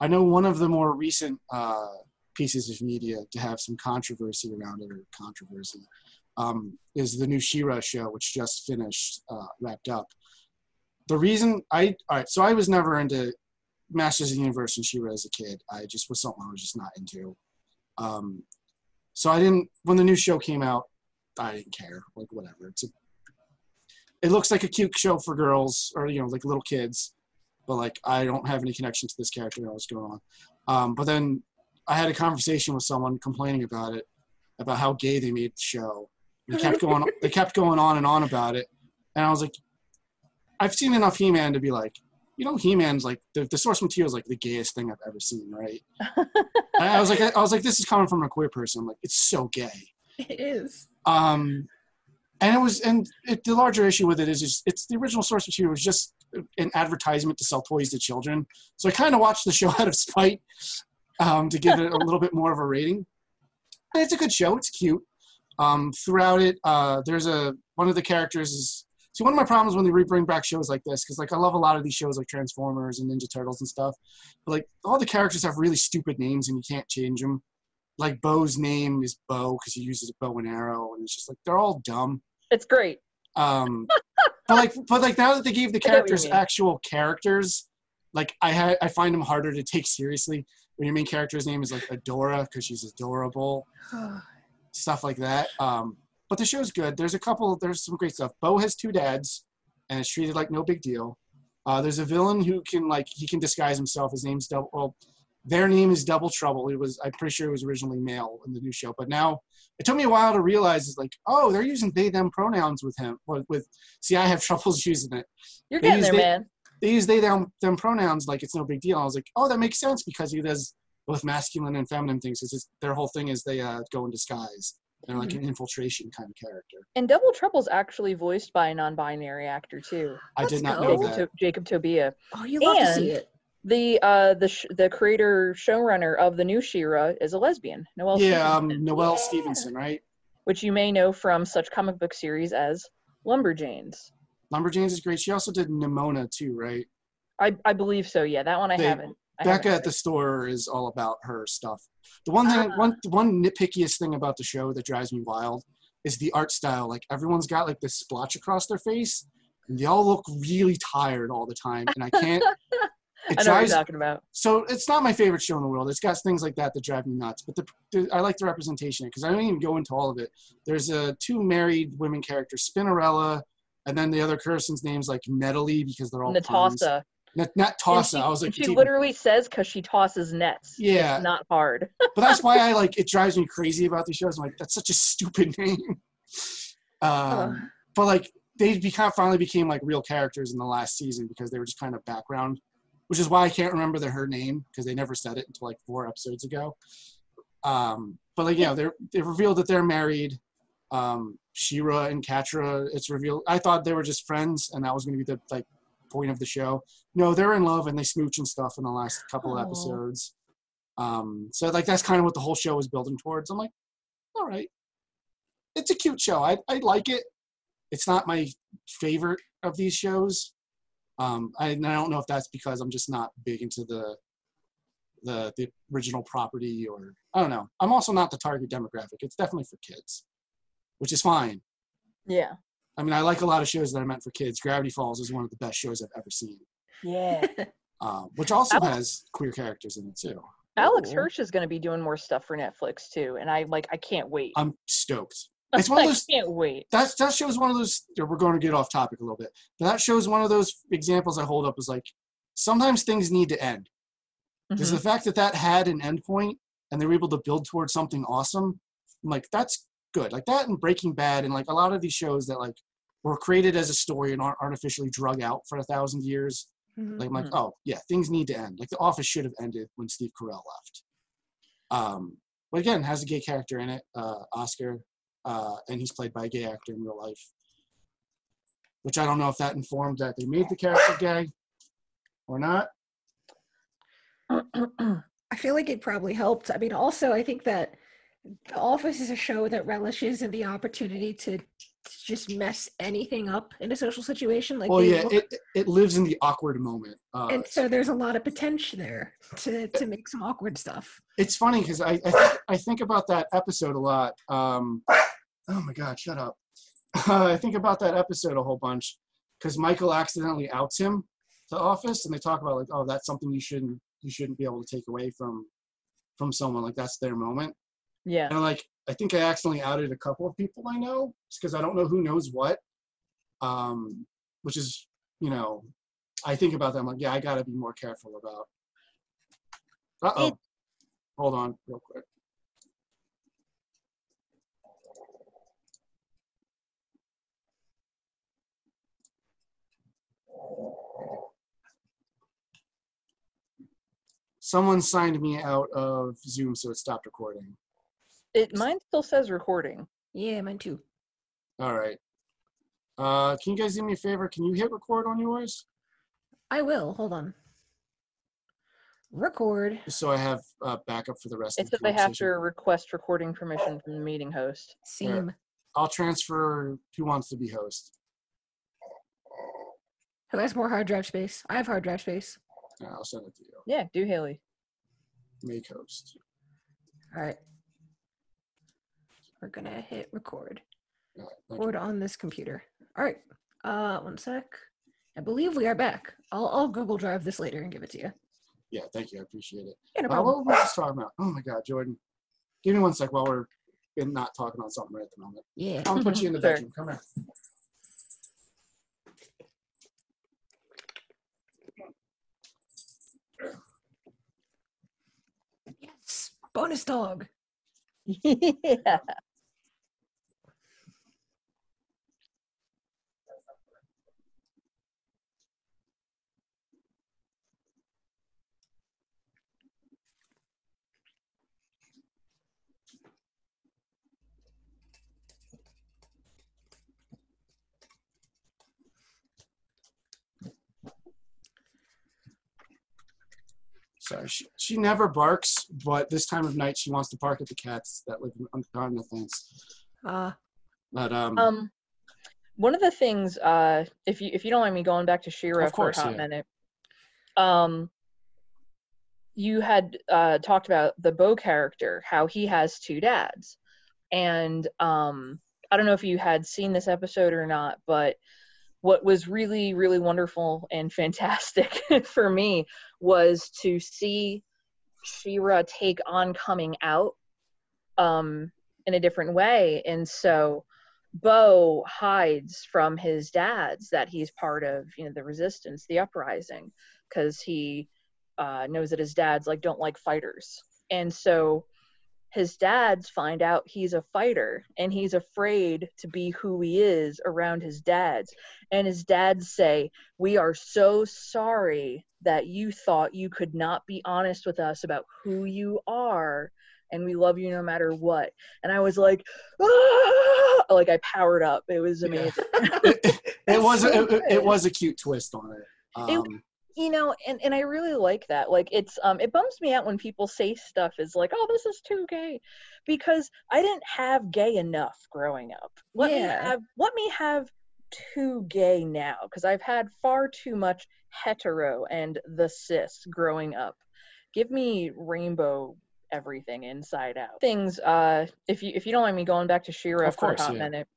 I know one of the more recent uh, pieces of media to have some controversy around it, or controversy, um, is the new She-Ra show, which just finished, uh, wrapped up. The reason I, all right, so I was never into Masters of the Universe and She-Ra as a kid. I just was something I was just not into. Um, so I didn't, when the new show came out, I didn't care. Like, whatever. It's a, it looks like a cute show for girls or, you know, like little kids but like I don't have any connection to this character that was going on. Um, but then I had a conversation with someone complaining about it, about how gay they made the show. They kept going. they kept going on and on about it, and I was like, I've seen enough He-Man to be like, you know, He-Man's like the, the source material is like the gayest thing I've ever seen, right? I, was like, I was like, this is coming from a queer person. I'm like, it's so gay. It is. Um, and it was, and it, the larger issue with it is, is it's the original source material was just an advertisement to sell toys to children. So I kind of watched the show out of spite um, to give it a little bit more of a rating. And it's a good show. It's cute. Um, throughout it, uh, there's a one of the characters is. See, one of my problems when they bring back shows like this, because like I love a lot of these shows like Transformers and Ninja Turtles and stuff, but like all the characters have really stupid names and you can't change them. Like Bow's name is Bow because he uses a bow and arrow, and it's just like they're all dumb. It's great. Um, but like, but like now that they gave the I get what you characters actual characters, like I ha- I find them harder to take seriously. When your main character's name is like Adora because she's adorable, stuff like that. Um, but the show's good. There's a couple. There's some great stuff. Bow has two dads, and it's treated like no big deal. Uh, there's a villain who can like he can disguise himself. His name's double. Well, their name is Double Trouble. It was I'm pretty sure it was originally male in the new show, but now it took me a while to realize it's like oh they're using they them pronouns with him. With, with see I have troubles using it. You're They getting there, they- man. They use they them them pronouns like it's no big deal. I was like oh that makes sense because he does both masculine and feminine things. It's just, their whole thing is they uh, go in disguise. They're like an infiltration kind of character. And Double Trouble's actually voiced by a non-binary actor too, I Let's did not go. know Jacob, that. to- Jacob Tobia. Oh, you love to see it. The uh the sh- the creator showrunner of the new She-Ra is a lesbian, Noelle Yeah, um, Stevenson, Noelle Yeah. Stevenson, right? which you may know from such comic book series as Lumberjanes. Lumberjanes is great. She also did Nimona too, right? I I believe so. Yeah, that one I They- haven't. Becca at the store is all about her stuff. The one thing, Ah. one the one nitpickiest thing about the show that drives me wild is the art style. Like everyone's got like this splotch across their face, and they all look really tired all the time, and I can't. It I know what you're talking about. so it's not my favorite show in the world. It's got things like that that drive me nuts. But the, the I like the representation because I don't even go into all of it. There's uh, two married women characters, Spinnerella, and then the other person's name's like Natalie because they're all puns. Not, not And she- I was like, she literally says because she tosses nets. Yeah. It's not hard. but that's why I like it. Drives me crazy about these shows. I'm like, that's such a stupid name. Um, but like they become finally became like real characters in the last season because they were just kind of background, which is why I can't remember the, her name because they never said it until like four episodes ago. Um, but like yeah, they they revealed that they're married. Um, She-Ra and Catra, it's revealed. I thought they were just friends, and that was going to be the like point of the show. No, they're in love and they smooch and stuff in the last couple Aw. episodes. Um, so like that's kind of what the whole show is building towards. I'm like, all right, it's a cute show. I I like it. It's not my favorite of these shows. Um, I, I don't know if that's because I'm just not big into the the the original property or I don't know. I'm also not the target demographic. It's definitely for kids, which is fine. Yeah. I mean, I like a lot of shows that are meant for kids. Gravity Falls is one of the best shows I've ever seen, Yeah. um, which also Alex- has queer characters in it too. Alex Ooh. Hirsch is going to be doing more stuff for Netflix too, and I like I can't wait. I'm stoked. It's one of I can't wait. That's that shows one of those. We're going to get off topic a little bit, but that shows one of those examples I hold up as like sometimes things need to end. Because Mhm. the fact that that had an end point and they were able to build towards something awesome, I'm like that's good. Like that and Breaking Bad and like a lot of these shows that like were created as a story and aren't artificially drug out for a thousand years. Mhm. Like I'm like, Mhm. oh yeah, things need to end. Like The Office should have ended when Steve Carell left. Um, but again, has a gay character in it, uh, Oscar, uh, and he's played by a gay actor in real life. Which I don't know if that informed that they made the character gay or not. I feel like it probably helped. I mean, also, I think that The Office is a show that relishes in the opportunity to, to just mess anything up in a social situation. Like, well, yeah, look- it it lives in the awkward moment. Uh, and so there's a lot of potential there to to make some awkward stuff. it's funny because I I think, I think about that episode a lot. Um, oh my God, shut up! I think about that episode a whole bunch because Michael accidentally outs him to Office, and they talk about like, oh, that's something you shouldn't you shouldn't be able to take away from from someone. Like that's their moment. Yeah. And like, I think I accidentally outed a couple of people I know because I don't know who knows what. Um, which is, you know, I think about that. I'm like, yeah, I got to be more careful about. Uh oh. Hold on, real quick. someone signed me out of Zoom, so it stopped recording. It mine still says recording. Yeah, mine too. All right. Uh, can you guys do me a favor? Can you hit record on yours? I will. Hold on. Record. So I have uh, backup for the rest It of the says they have to request recording permission from the meeting host. Seam. I'll transfer who wants to be host. Who has more hard drive space? I have hard drive space. Yeah, I'll send it to you. Yeah, do Haley. Make host. All right. We're gonna hit record. All right, thank you. Record on this computer. All right. Uh, one sec. I believe we are back. I'll, I'll Google Drive this later and give it to you. Yeah, thank you. I appreciate it. Yeah, no Uh, problem. what were we just talking about? Oh my God, Jordan. Give me one sec while we're in not talking on something right at the moment. Yeah. I'll put you in the Sure. bedroom. Come here. Yes. Bonus dog. yeah. Sorry, she, she never barks, but this time of night she wants to bark at the cats that live on the fence. Uh, But um, Um, one of the things, uh, if you if you don't mind me going back to She-Ra for a hot yeah. minute, um, you had uh, talked about the Bow character, how he has two dads, and um, I don't know if you had seen this episode or not, but what was really really wonderful and fantastic for me was to see She-Ra take on coming out um, in a different way, and so. Bow hides from his dad's that he's part of, you know, the resistance, the uprising, because he uh, knows that his dad's like don't like fighters, and so his dads find out he's a fighter, and he's afraid to be who he is around his dads, and his dads say, "We are so sorry that you thought you could not be honest with us about who you are." And we love you no matter what. And I was like, ah! like I powered up. It was Yeah. amazing. it, it was so a, it, it was a cute twist on it. Um, you know and, and i really like that like it's um it bums me out when people say stuff is like oh this is too gay because i didn't have gay enough growing up let me Yeah. have let me have too gay now because i've had far too much hetero and the cis growing up give me rainbow everything inside out things uh if you if you don't mind me going back to she-ra Of for a hot yeah. minute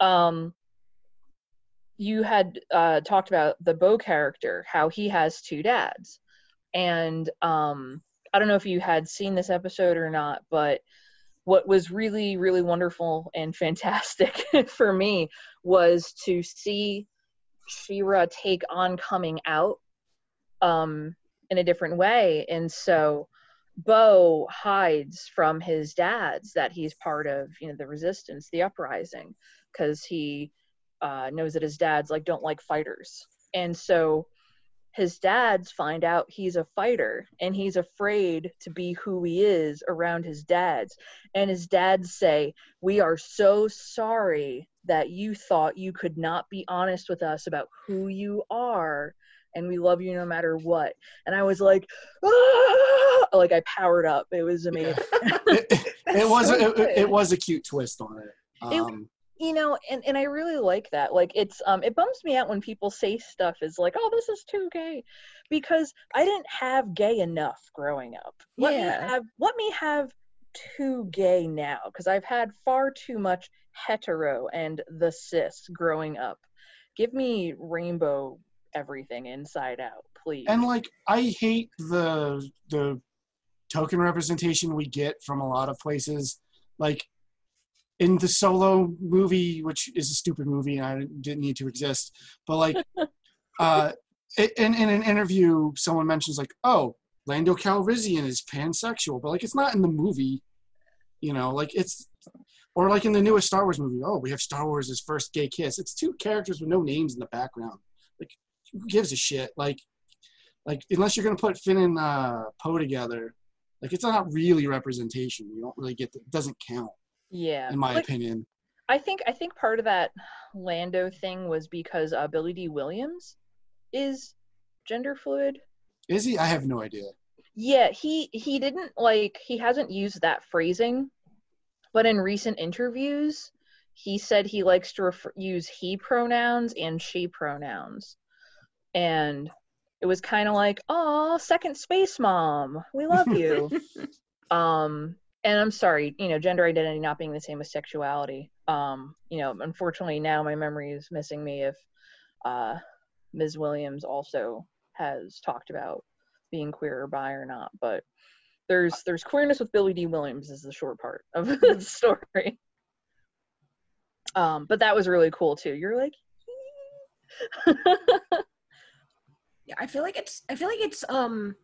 um you had uh, talked about the Bow character, how he has two dads, and um, I don't know if you had seen this episode or not, but what was really, really wonderful and fantastic for me was to see She-Ra take on coming out um, in a different way, and so Bow hides from his dad's that he's part of, you know, the resistance, the uprising, because he uh, knows that his dad's like don't like fighters, and so his dads find out he's a fighter, and he's afraid to be who he is around his dads, and his dads say, "We are so sorry that you thought you could not be honest with us about who you are." And we love you no matter what. And I was like, ah! like I powered up. It was amazing. it, it, That's was so a, it, it was a cute twist on it. It- Um, you know and, and i really like that like it's um it bums me out when people say stuff is like oh this is too gay because i didn't have gay enough growing up let Yeah. me have let me have too gay now because i've had far too much hetero and the cis growing up give me rainbow everything inside out please and like I hate the the token representation we get from a lot of places. Like in the solo movie, which is a stupid movie, and I didn't need to exist. But like, uh, in in an interview, someone mentions like, "Oh, Lando Calrissian is pansexual," but like, it's not in the movie. You know, like it's. Or like in the newest Star Wars movie, oh, we have Star Wars' first gay kiss. It's two characters with no names in the background. Like, who gives a shit? Like, like unless you're gonna put Finn and uh, Poe together, like it's not really representation. You don't really get the, it doesn't count Yeah. in my Like, opinion. I think I think part of that Lando thing was because uh, Billy Dee Williams is gender fluid. Is he? I have no idea. Yeah, he he didn't like he hasn't used that phrasing, but in recent interviews, he said he likes to refer, use he pronouns and she pronouns, and it was kind of like, "Oh, second space mom, we love you." um, and I'm sorry, you know, gender identity not being the same as sexuality. Um, you know, unfortunately now my memory is missing me if uh, Ms. Williams also has talked about being queer or bi or not, but there's there's queerness with Billy Dee Williams is the short part of the story. Um, but that was really cool too. You're like, Yeah, I feel like it's I feel like it's um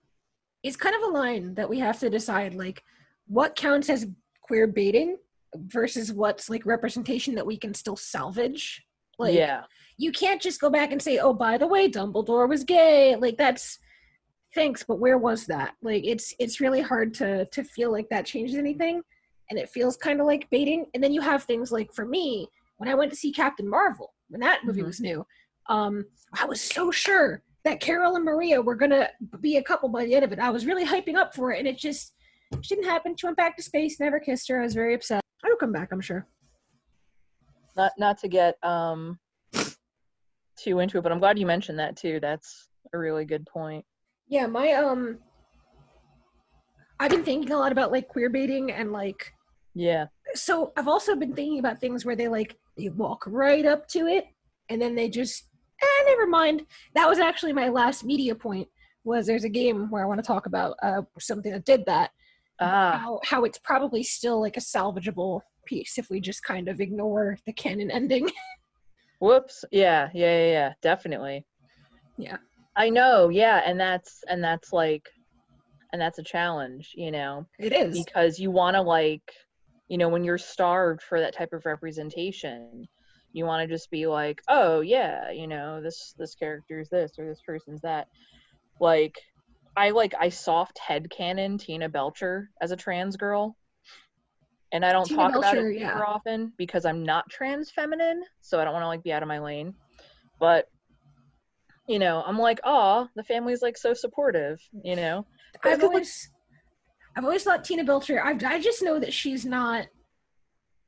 it's kind of a line that we have to decide like what counts as queer baiting versus what's like representation that we can still salvage. Like yeah, you can't just go back and say, "Oh, by the way, Dumbledore was gay." Like that's thanks, but where was that? Like it's it's really hard to to feel like that changes anything and it feels kind of like baiting. And then you have things like for me, when I went to see Captain Marvel, when that movie Mhm. was new, um I was so sure that Carol and Maria were going to be a couple by the end of it. I was really hyping up for it and it just it didn't happen. She went back to space, never kissed her. I was very upset. I'll come back, I'm sure. not not to get um too into it, but I'm glad you mentioned that too. That's a really good point. Yeah, my um I've been thinking a lot about like queer baiting and like Yeah, so I've also been thinking about things where they like they walk right up to it and then they just eh, never mind. That was actually my last media point was there's a game where I want to talk about uh something that did that. Ah, How how it's probably still like a salvageable piece if we just kind of ignore the canon ending. whoops. Yeah, yeah, yeah, yeah, definitely. Yeah. I know. Yeah, and that's and that's like, and that's a challenge, you know. it is. because you want to like you know when you're starved for that type of representation you want to just be like oh yeah you know this this character is this or this person's that like i like i soft head canon tina belcher as a trans girl and i don't Tina talk about Belcher, it yeah. super often because i'm not trans feminine so i don't want to like be out of my lane but you know i'm like oh the family's like so supportive you know I've Because, like, always, I've always thought Tina Belcher. I I just know that she's not,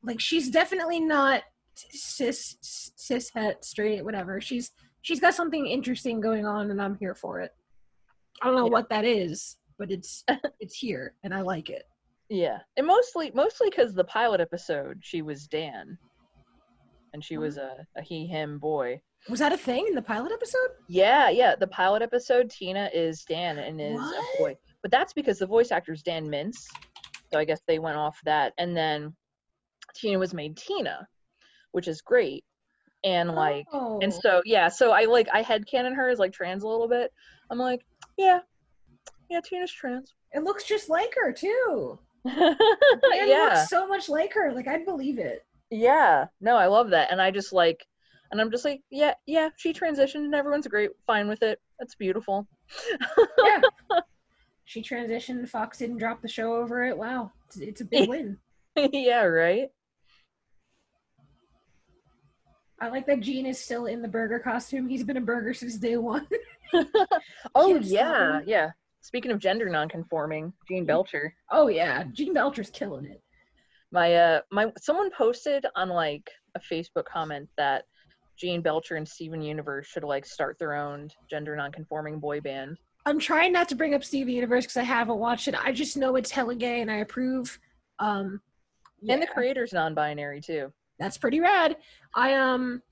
like she's definitely not cis cis het straight whatever. She's she's got something interesting going on, and I'm here for it. I don't know Yeah. what that is, but it's it's here, and I like it. Yeah, and mostly mostly because the pilot episode she was Dan, and she was mm. a, a he him boy. Was that a thing in the pilot episode? Yeah, yeah. The pilot episode Tina is Dan and is What? a boy, but that's because the voice actor's Dan Mintz. So I guess they went off that, and then Tina was made Tina, which is great. And like, oh. and so yeah, so I like I headcanon her as like trans a little bit. I'm like, yeah, yeah, Tina's trans. it looks just like her too. yeah. It looks so much like her. Like I'd believe it. Yeah, no, I love that, and I just like, and I'm just like, yeah, yeah, she transitioned, and everyone's great, fine with it. That's beautiful. Yeah. she transitioned. Fox didn't drop the show over it. Wow, it's, it's a big win. yeah, right. I like that Gene is still in the burger costume. He's been a burger since day one. oh yeah, him. yeah. Speaking of gender nonconforming, Gene Belcher. oh yeah, Gene Belcher's killing it. My uh, my someone posted on like a Facebook comment that Gene Belcher and Steven Universe should like start their own gender nonconforming boy band. I'm trying not to bring up Steven Universe because I haven't watched it. I just know it's hella gay and I approve. Um, And the creator's non-binary too. That's pretty rad. I um,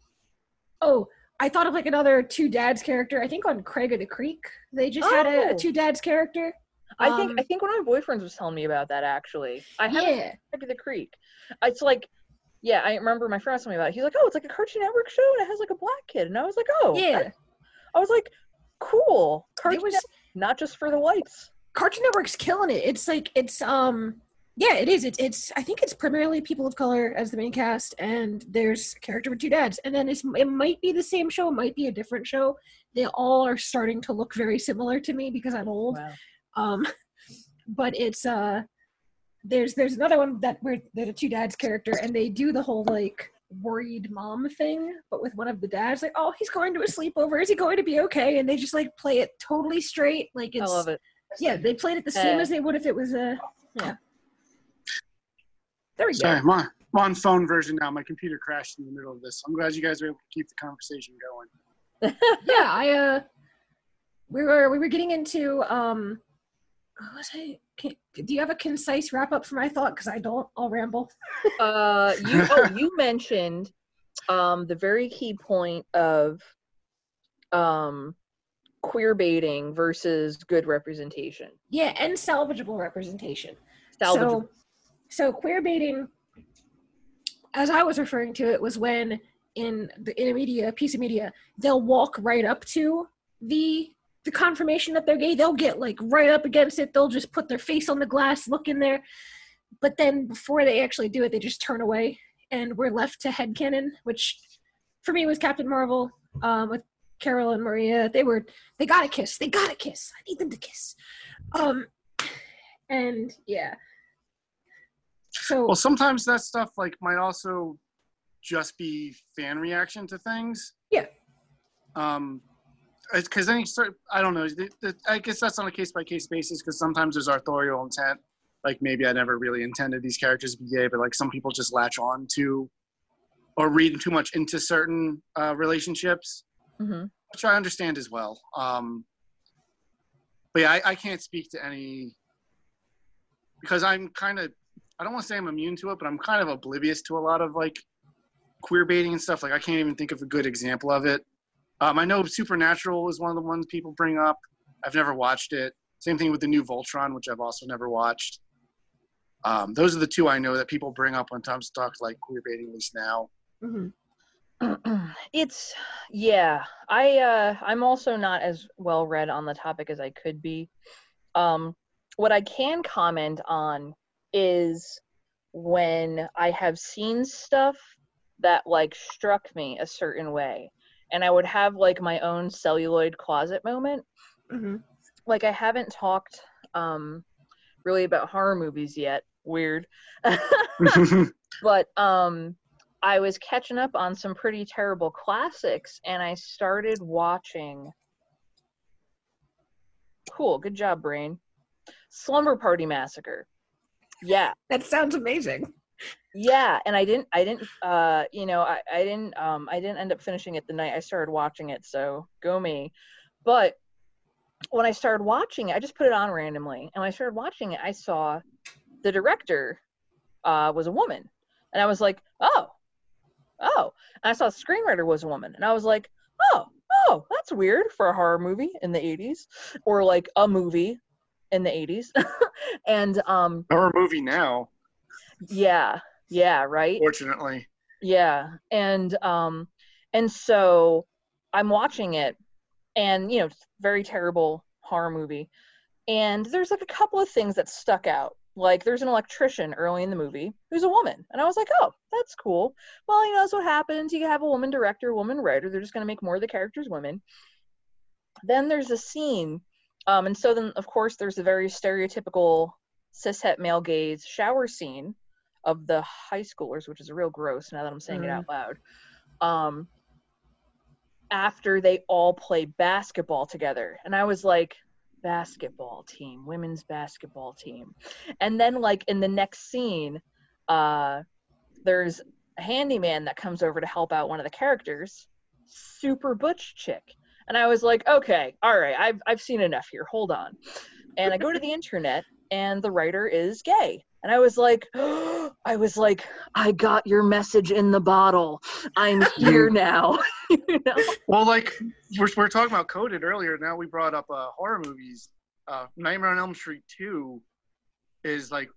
oh, I thought of like another two dads character. I think on Craig of the Creek they just had a, Oh. a two dads character. I think Um, I think one of my boyfriends was telling me about that actually. I haven't yeah, Back to the Creek. It's like, yeah, I remember my friend was telling me about it. He's like, oh, it's like a Cartoon Network show and it has like a black kid. And I was like, oh, yeah. I was like, cool. It Cartoon was Network, not just for the whites. Cartoon Network's killing it. It's like it's um Yeah, it is. It's it's. I think it's primarily people of color as the main cast, and there's a character with two dads, and then it's it might be the same show, it might be a different show. They all are starting to look very similar to me because I'm old. Wow. Um, but it's uh, there's there's another one that where a two dads character, and they do the whole like worried mom thing, but with one of the dads, like, oh, he's going to a sleepover. Is he going to be okay? And they just like play it totally straight, like it's I love it. yeah, they played it the same Uh, as they would if it was a yeah. There we Sorry, go. I'm on, I'm on phone version now. My computer crashed in the middle of this. I'm glad you guys were able to keep the conversation going. Yeah, I uh, we were we were getting into um, what was I? Can, do you have a concise wrap up for my thought? Because I don't. I'll ramble. Uh, you oh, you mentioned um, the very key point of um, queer baiting versus good representation. Yeah, and salvageable representation. Salvageable. So, so queer baiting, as I was referring to it, was when in the in a media piece of media they'll walk right up to the the confirmation that they're gay. They'll get like right up against it. They'll just put their face on the glass, look in there, but then before they actually do it, they just turn away, and we're left to headcanon, which for me was Captain Marvel um, with Carol and Maria. They were they got a kiss. They got a kiss. I need them to kiss. Um, and yeah. So Well, sometimes that stuff like might also just be fan reaction to things. Yeah. Um, because you start. I don't know. the- the- I guess that's on a case by case basis. Because sometimes there's authorial intent. Like maybe I never really intended these characters to be gay, but like some people just latch on to, or read too much into certain uh, relationships, hmm which I understand as well. Um, but yeah, I, I can't speak to any because I'm kind of I don't want to say I'm immune to it, but I'm kind of oblivious to a lot of like queer baiting and stuff. Like I can't even think of a good example of it. Um, I know Supernatural is one of the ones people bring up. I've never watched it. Same thing with the new Voltron, which I've also never watched. Um, those are the two I know that people bring up when times talk like queer baiting, at least now. mhm. it's yeah i uh i'm also not as well read on the topic as i could be um what i can comment on is when i have seen stuff that like struck me a certain way and i would have like my own celluloid closet moment Mhm. like i haven't talked um really about horror movies yet weird but um I was catching up on some pretty terrible classics and I started watching Cool, good job brain. Slumber Party Massacre. Yeah. That sounds amazing. Yeah, and I didn't I didn't uh you know, I I didn't um I didn't end up finishing it the night I started watching it, so go me. But when I started watching it, I just put it on randomly. And when I started watching it, I saw the director uh was a woman. And I was like, "Oh, oh. And I saw the screenwriter was a woman. And I was like, oh, oh, that's weird for a horror movie in the 80s or like a movie in the 80s. and um Horror movie now, yeah, yeah, right? fortunately. Yeah. And um and so I'm watching it and you know, it's very terrible horror movie. And there's like a couple of things that stuck out. Like there's an electrician early in the movie who's a woman. And I was like, "Oh, that's cool." Well, you know, that's what happens. You have a woman director, a woman writer. They're just going to make more of the characters women. Then there's a scene um and so then of course there's a very stereotypical cishet male gaze shower scene of the high schoolers, which is real gross now that I'm saying it Mhm. out loud. Um, after they all play basketball together, and I was like, basketball team, women's basketball team, and then like in the next scene, uh, there's a handyman that comes over to help out one of the characters, super butch chick, and I was like, okay, all right, I've I've seen enough here. Hold on, and I go to the internet, and the writer is gay. And I was like, I was like, I got your message in the bottle. I'm here now. you know? Well, like we're, we're talking about coded earlier. Now we brought up uh, horror movies. Uh, Nightmare on Elm Street Two is like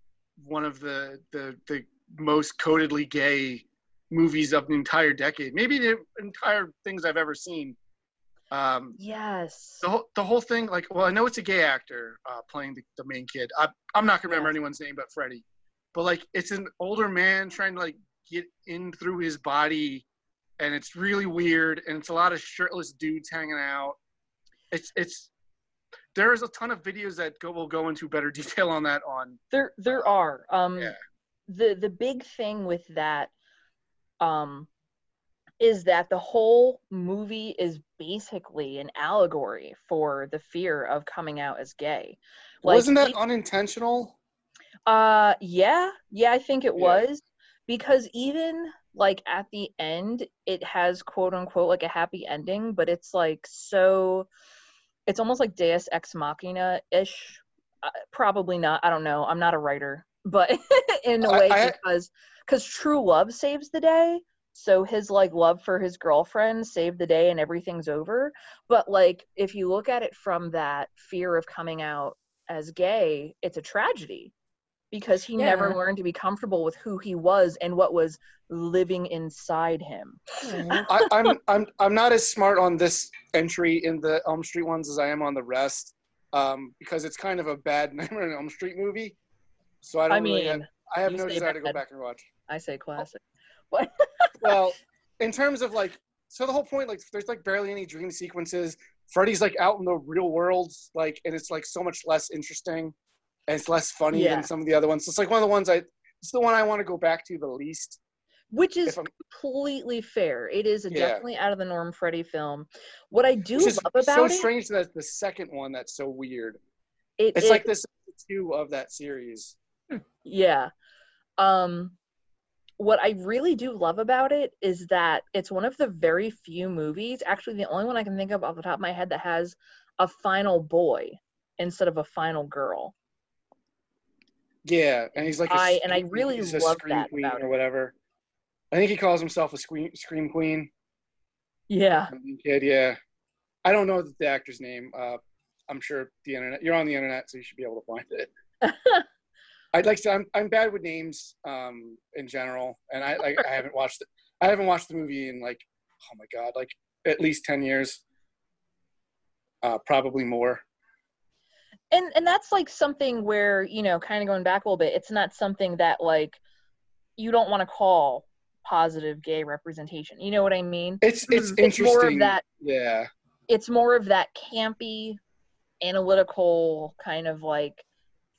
one of the the the most codedly gay movies of the entire decade. Maybe the entire things I've ever seen. Um, Yes. the whole the whole thing, like, well, I know it's a gay actor uh, playing the, the main kid. I, I'm not gonna remember Yes. anyone's name but Freddy. but like it's an older man trying to like get in through his body, and it's really weird, and it's a lot of shirtless dudes hanging out. It's it's there's a ton of videos that go will go into better detail on that on There there are. Um yeah the the big thing with that um is that the whole movie is basically an allegory for the fear of coming out as gay. Like, wasn't that unintentional Uh, yeah, yeah, I think it Yeah. was because even like at the end, it has quote unquote like a happy ending, but it's like so, it's almost like Deus Ex Machina ish. Uh, probably not. I don't know. I'm not a writer, but in a way, I- because because true love saves the day. So his like love for his girlfriend saved the day and everything's over. But like if you look at it from that fear of coming out as gay, it's a tragedy because he never learned to be comfortable with who he was and what was living inside him. I, I'm I'm I'm not as smart on this entry in the Elm Street ones as I am on the rest, um, because it's kind of a bad Nightmare on Elm Street movie. So I don't I really have, mean, I have no say desire to go back and watch. I say classic. Well, in terms of like, so the whole point, like, there's like barely any dream sequences. Freddy's like out in the real world, like, and it's like so much less interesting, and it's less funny Yeah. than some of the other ones. It's like one of the ones I, it's the one I want to go back to the least. Which is completely fair. It is a Yeah. definitely out of the norm Freddy film. What I do love about it so it, strange that the second one that's so weird. it It's is- like this two of that series. Yeah. Um what I really do love about it is that it's one of the very few movies, actually the only one I can think of off the top of my head that has a final boy instead of a final girl. Yeah, and he's like and I really love scream that queen about or whatever. I think he calls himself a scream scream queen. Yeah. Kid, yeah. I don't know the actor's name. Uh, I'm sure the internet. You're on the internet, so you should be able to find it. I'd like to. I'm I'm bad with names um, in general, and I like I haven't watched it. I haven't watched the movie in like oh my god, like at least ten years. Uh, probably more. and and that's like something where you know kind of going back a little bit it's not something that like you don't want to call positive gay representation you know what i mean It's it's It's more of that- Yeah. it's more of that campy analytical kind of like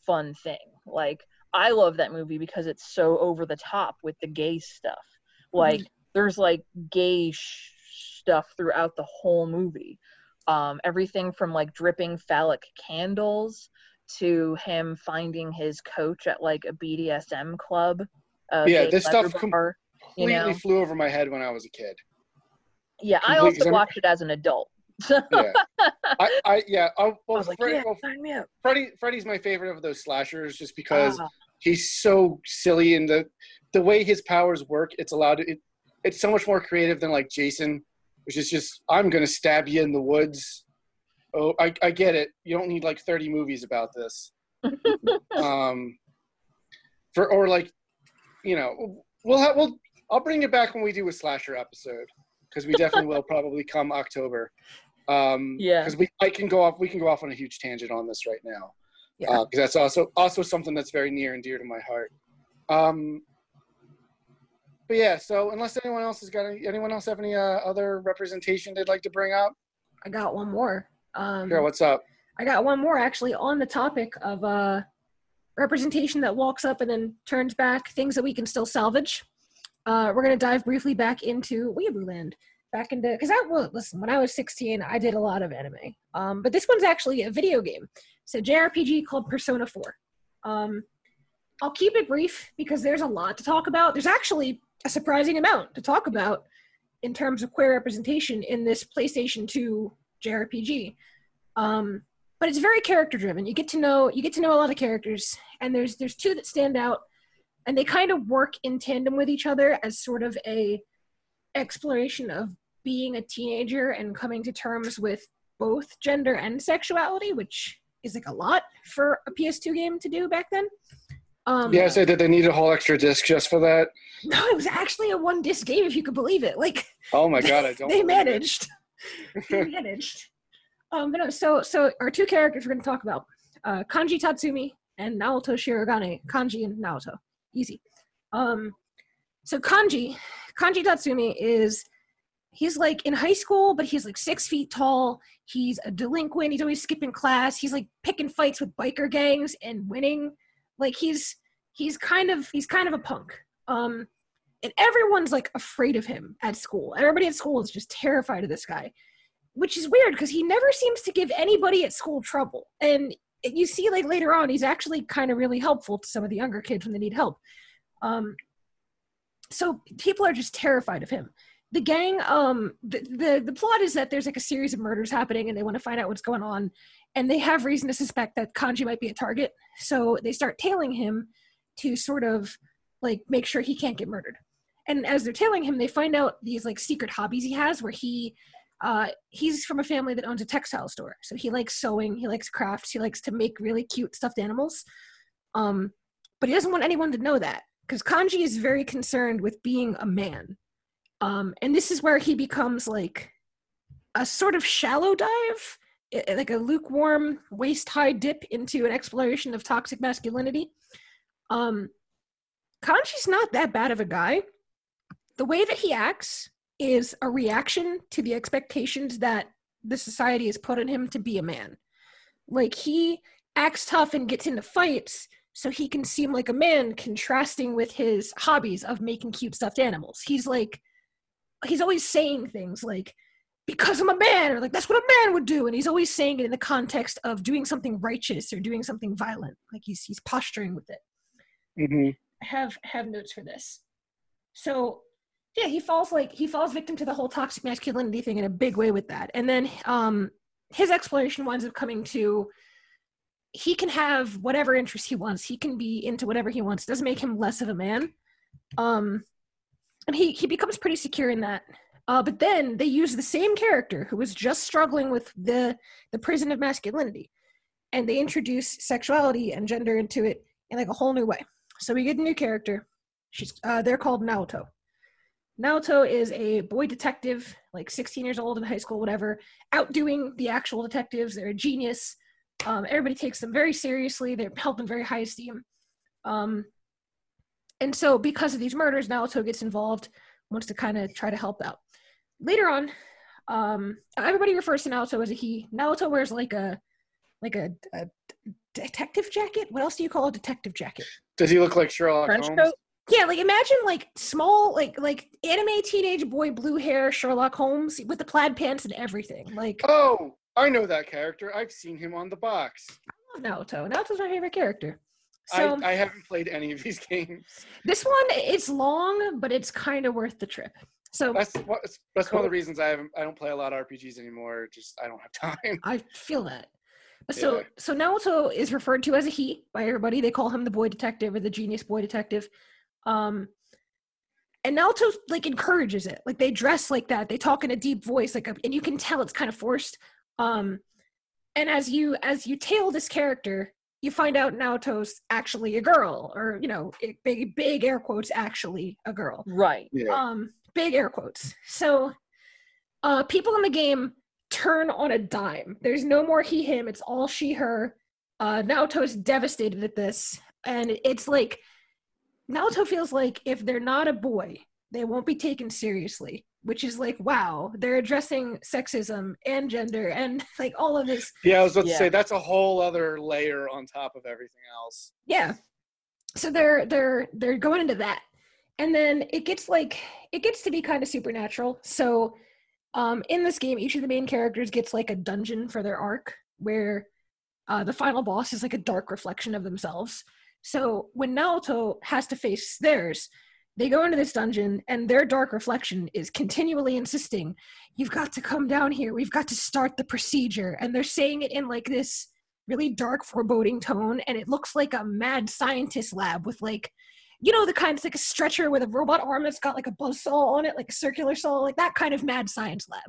fun thing like i love that movie because it's so over the top with the gay stuff. Like there's like gay sh- stuff throughout the whole movie. Um everything from like dripping phallic candles to him finding his coach at like a bdsm club uh, Yeah, this stuff bar, you Completely know? flew over my head when I was a kid. yeah i complete- also I'm- watched it as an adult Yeah. I, I yeah. I, I well, was like, Fred- yeah, well, sign me up. Freddy Freddy's my favorite of those slashers just because Ah, he's so silly and the the way his powers work it's allowed it, it's so much more creative than like jason which is just i'm gonna stab you in the woods oh i, I get it you don't need like 30 movies about this um for or like you know we'll have we'll i'll bring it back when we do a slasher episode because we definitely will probably come october um Yeah. because we i can go off we can go off on a huge tangent on this right now Yeah. because that's also also something that's very near and dear to my heart. Um, but yeah, so unless anyone else has got any, anyone else have any uh, other representation they'd like to bring up? I got one more. Um, Sure, what's up? I got one more actually on the topic of uh, representation that walks up and then turns back, things that we can still salvage. Uh, we're going to dive briefly back into Weeaboo Land. Back into, because I, well, listen, when I was 16, I did a lot of anime. Um, but this one's actually a video game. A JRPG called Persona 4. Um, I'll keep it brief because there's a lot to talk about. There's actually a surprising amount to talk about in terms of queer representation in this PlayStation 2 JRPG. Um, but it's very character driven. You get to know you get to know a lot of characters, and there's there's two that stand out, and they kind of work in tandem with each other as sort of a exploration of being a teenager and coming to terms with both gender and sexuality, which is like a lot for a PS2 game to do back then. Um, Yeah, I said that they need a whole extra disc just for that. no, it was actually a one disc game, if you could believe it. Like Oh my god, I don't. they managed. they managed. Um, but no, so so our two characters we're going to talk about, uh, Kanji Tatsumi and Naoto Shirogane. Kanji and Naoto. easy. Um, so Kanji, Kanji Tatsumi is he's like in high school, but he's like six feet tall. He's a delinquent. He's always skipping class. He's like picking fights with biker gangs and winning. Like he's he's kind of he's kind of a punk. Um, and everyone's like afraid of him at school. Everybody at school is just terrified of this guy, which is weird because he never seems to give anybody at school trouble. And you see, like later on, he's actually kind of really helpful to some of the younger kids when they need help. Um, so people are just terrified of him the gang um the, the the plot is that there's like a series of murders happening and they want to find out what's going on and they have reason to suspect that kanji might be a target. So they start tailing him to sort of like make sure he can't get murdered. And as they're tailing him they find out these like secret hobbies he has where he uh he's from a family that owns a textile store. So he likes sewing he likes crafts he likes to make really cute stuffed animals. Um but he doesn't want anyone to know that because kanji is very concerned with being a man um, and this is where he becomes like a sort of shallow dive, like a lukewarm waist high dip into an exploration of toxic masculinity. Um, Kanji's not that bad of a guy. The way that he acts is a reaction to the expectations that the society has put on him to be a man. Like he acts tough and gets into fights so he can seem like a man, contrasting with his hobbies of making cute stuffed animals. He's like he's always saying things like because I'm a man, or like that's what a man would do, and he's always saying it in the context of doing something righteous or doing something violent. Like he's he's posturing with it. Mm-hmm. I have have notes for this. So yeah, he falls like he falls victim to the whole toxic masculinity thing in a big way with that, and then um his exploration winds up coming to he can have whatever interest he wants. He can be into whatever he wants. It doesn't make him less of a man. Um, and he he becomes pretty secure in that. Uh, but then they use the same character who was just struggling with the the prison of masculinity, and they introduce sexuality and gender into it in like a whole new way. So we get a new character. She's uh, they're called Naoto. Naoto is a boy detective, like 16 years old in high school, whatever, outdoing the actual detectives. They're a genius. Um, everybody takes them very seriously. They're held in very high esteem. Um, and so because of these murders, Naoto gets involved, wants to kind of try to help out. Later on, um, everybody refers to Naoto as a he. Naoto wears like a like a, a detective jacket. What else do you call a detective jacket? Does he look like Sherlock French Holmes? coat. Yeah, like imagine like small, like like anime teenage boy, blue hair, Sherlock Holmes with the plaid pants and everything. Like Oh, I know that character. I've seen him on the box. I love Naoto. Naoto's my favorite character. So I, I haven't played any of these games. this one, it's long, but it's kind of worth the trip. So That's that's one of the reasons I haven't. I don't play a lot of RPGs anymore. Just I don't have time. I feel that. So Yeah. so Naoto is referred to as a he by everybody. They call him the boy detective or the genius boy detective. Um and Naoto like encourages it. Like they dress like that. They talk in a deep voice like a, and you can tell it's kind of forced. Um and as you as you tail this character, you find out Naoto's actually a girl or you know, it- big big air quotes actually a girl. Right. Yeah. um big air quotes. So uh people in the game turn on a dime. There's no more he him. It's all she her. Uh naoto's devastated at this. And it's like naoto feels like if they're not a boy they won't be taken seriously which is like wow they're addressing sexism and gender and like all of this Yeah, I was about Yeah. to say that's a whole other layer on top of everything else. yeah so they're they're they're going into that and then it gets like it gets to be kind of supernatural so um in this game each of the main characters gets like a dungeon for their arc where uh the final boss is like a dark reflection of themselves so when naoto has to face theirs they go into this dungeon and their dark reflection is continually insisting you've got to come down here. We've got to start the procedure. And they're saying it in like this really dark foreboding tone and it looks like a mad scientist lab with like you know the kind of like a stretcher with a robot arm that's got like a buzz saw on it like a circular saw like that kind of mad science lab.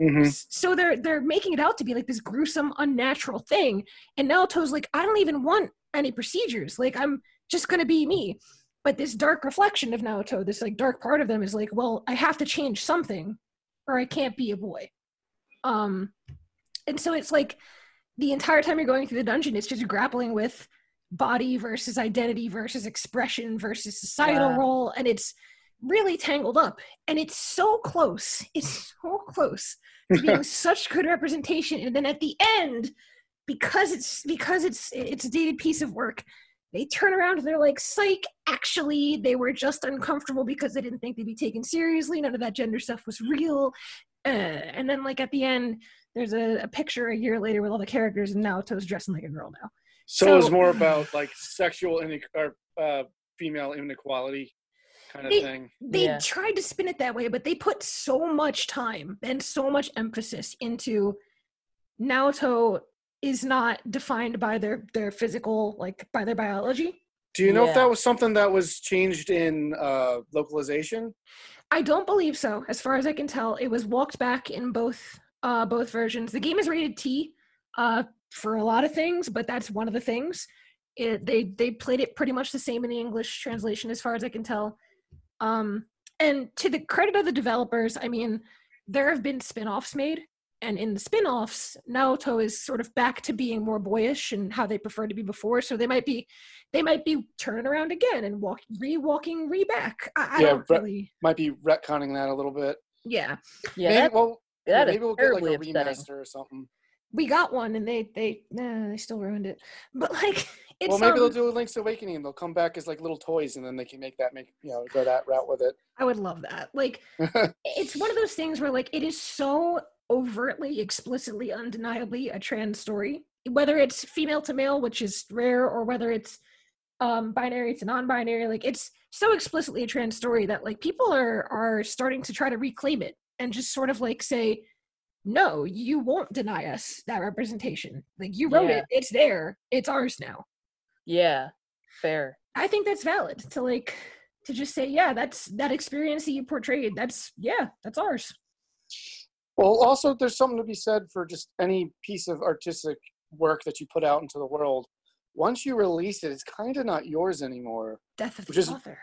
Hmm so they're they're making it out to be like this gruesome unnatural thing. And naoto's like i don't even want any procedures. Like i'm just gonna be me but this dark reflection of naoto this like dark part of them is like well i have to change something or i can't be a boy. Um and so it's like the entire time you're going through the dungeon it's just grappling with body versus identity versus expression versus societal Yeah. role and it's really tangled up. And it's so close it's so close to being such good representation. And then at the end because it's because it's it's a dated piece of work they turn around and they're like psych actually they were just uncomfortable because they didn't think they'd be taken seriously none of that gender stuff was real uh, and then like at the end there's a, a picture a year later with all the characters and Naoto's dressing like a girl now So, it was more about like sexual ine- or uh, female inequality kind of They- thing. they Yeah. tried to spin it that way, but they put so much time and so much emphasis into Naoto is not defined by their their physical like by their biology. Do you know if that was something that was changed in uh, localization? I don't believe so. As far as I can tell, it was walked back in both uh both versions. The game is rated T uh for a lot of things, but that's one of the things. It, they they played it pretty much the same in the English translation as far as I can tell. Um and to the credit of the developers, I mean, there have been spin-offs made and in the spin-offs, Naoto is sort of back to being more boyish and how they prefer to be before. So they might be they might be turning around again and walk re-walking re-back. I, I Yeah, don't but- really Might be retconning that a little bit. yeah. Yeah, maybe, that, well, yeah, maybe we'll get like terribly a upsetting. remaster or something. we got one and they they nah, they still ruined it but like it's well, maybe um, they'll do a Link's Awakening and they'll come back as like little toys, and then they can make that make you know go that route with it. i would love that like it's one of those things where like it is so overtly explicitly undeniably a trans story whether it's female to male which is rare or whether it's um binary to non-binary like it's so explicitly a trans story that like people are are starting to try to reclaim it and just sort of like say no you won't deny us that representation like you wrote Yeah. it it's there it's ours now yeah, fair. I think that's valid to like to just say, yeah, that's that experience that you portrayed. That's yeah, that's ours. Well, also, there's something to be said for just any piece of artistic work that you put out into the world. Once you release it, it's kind of not yours anymore. Death of Which the is- author.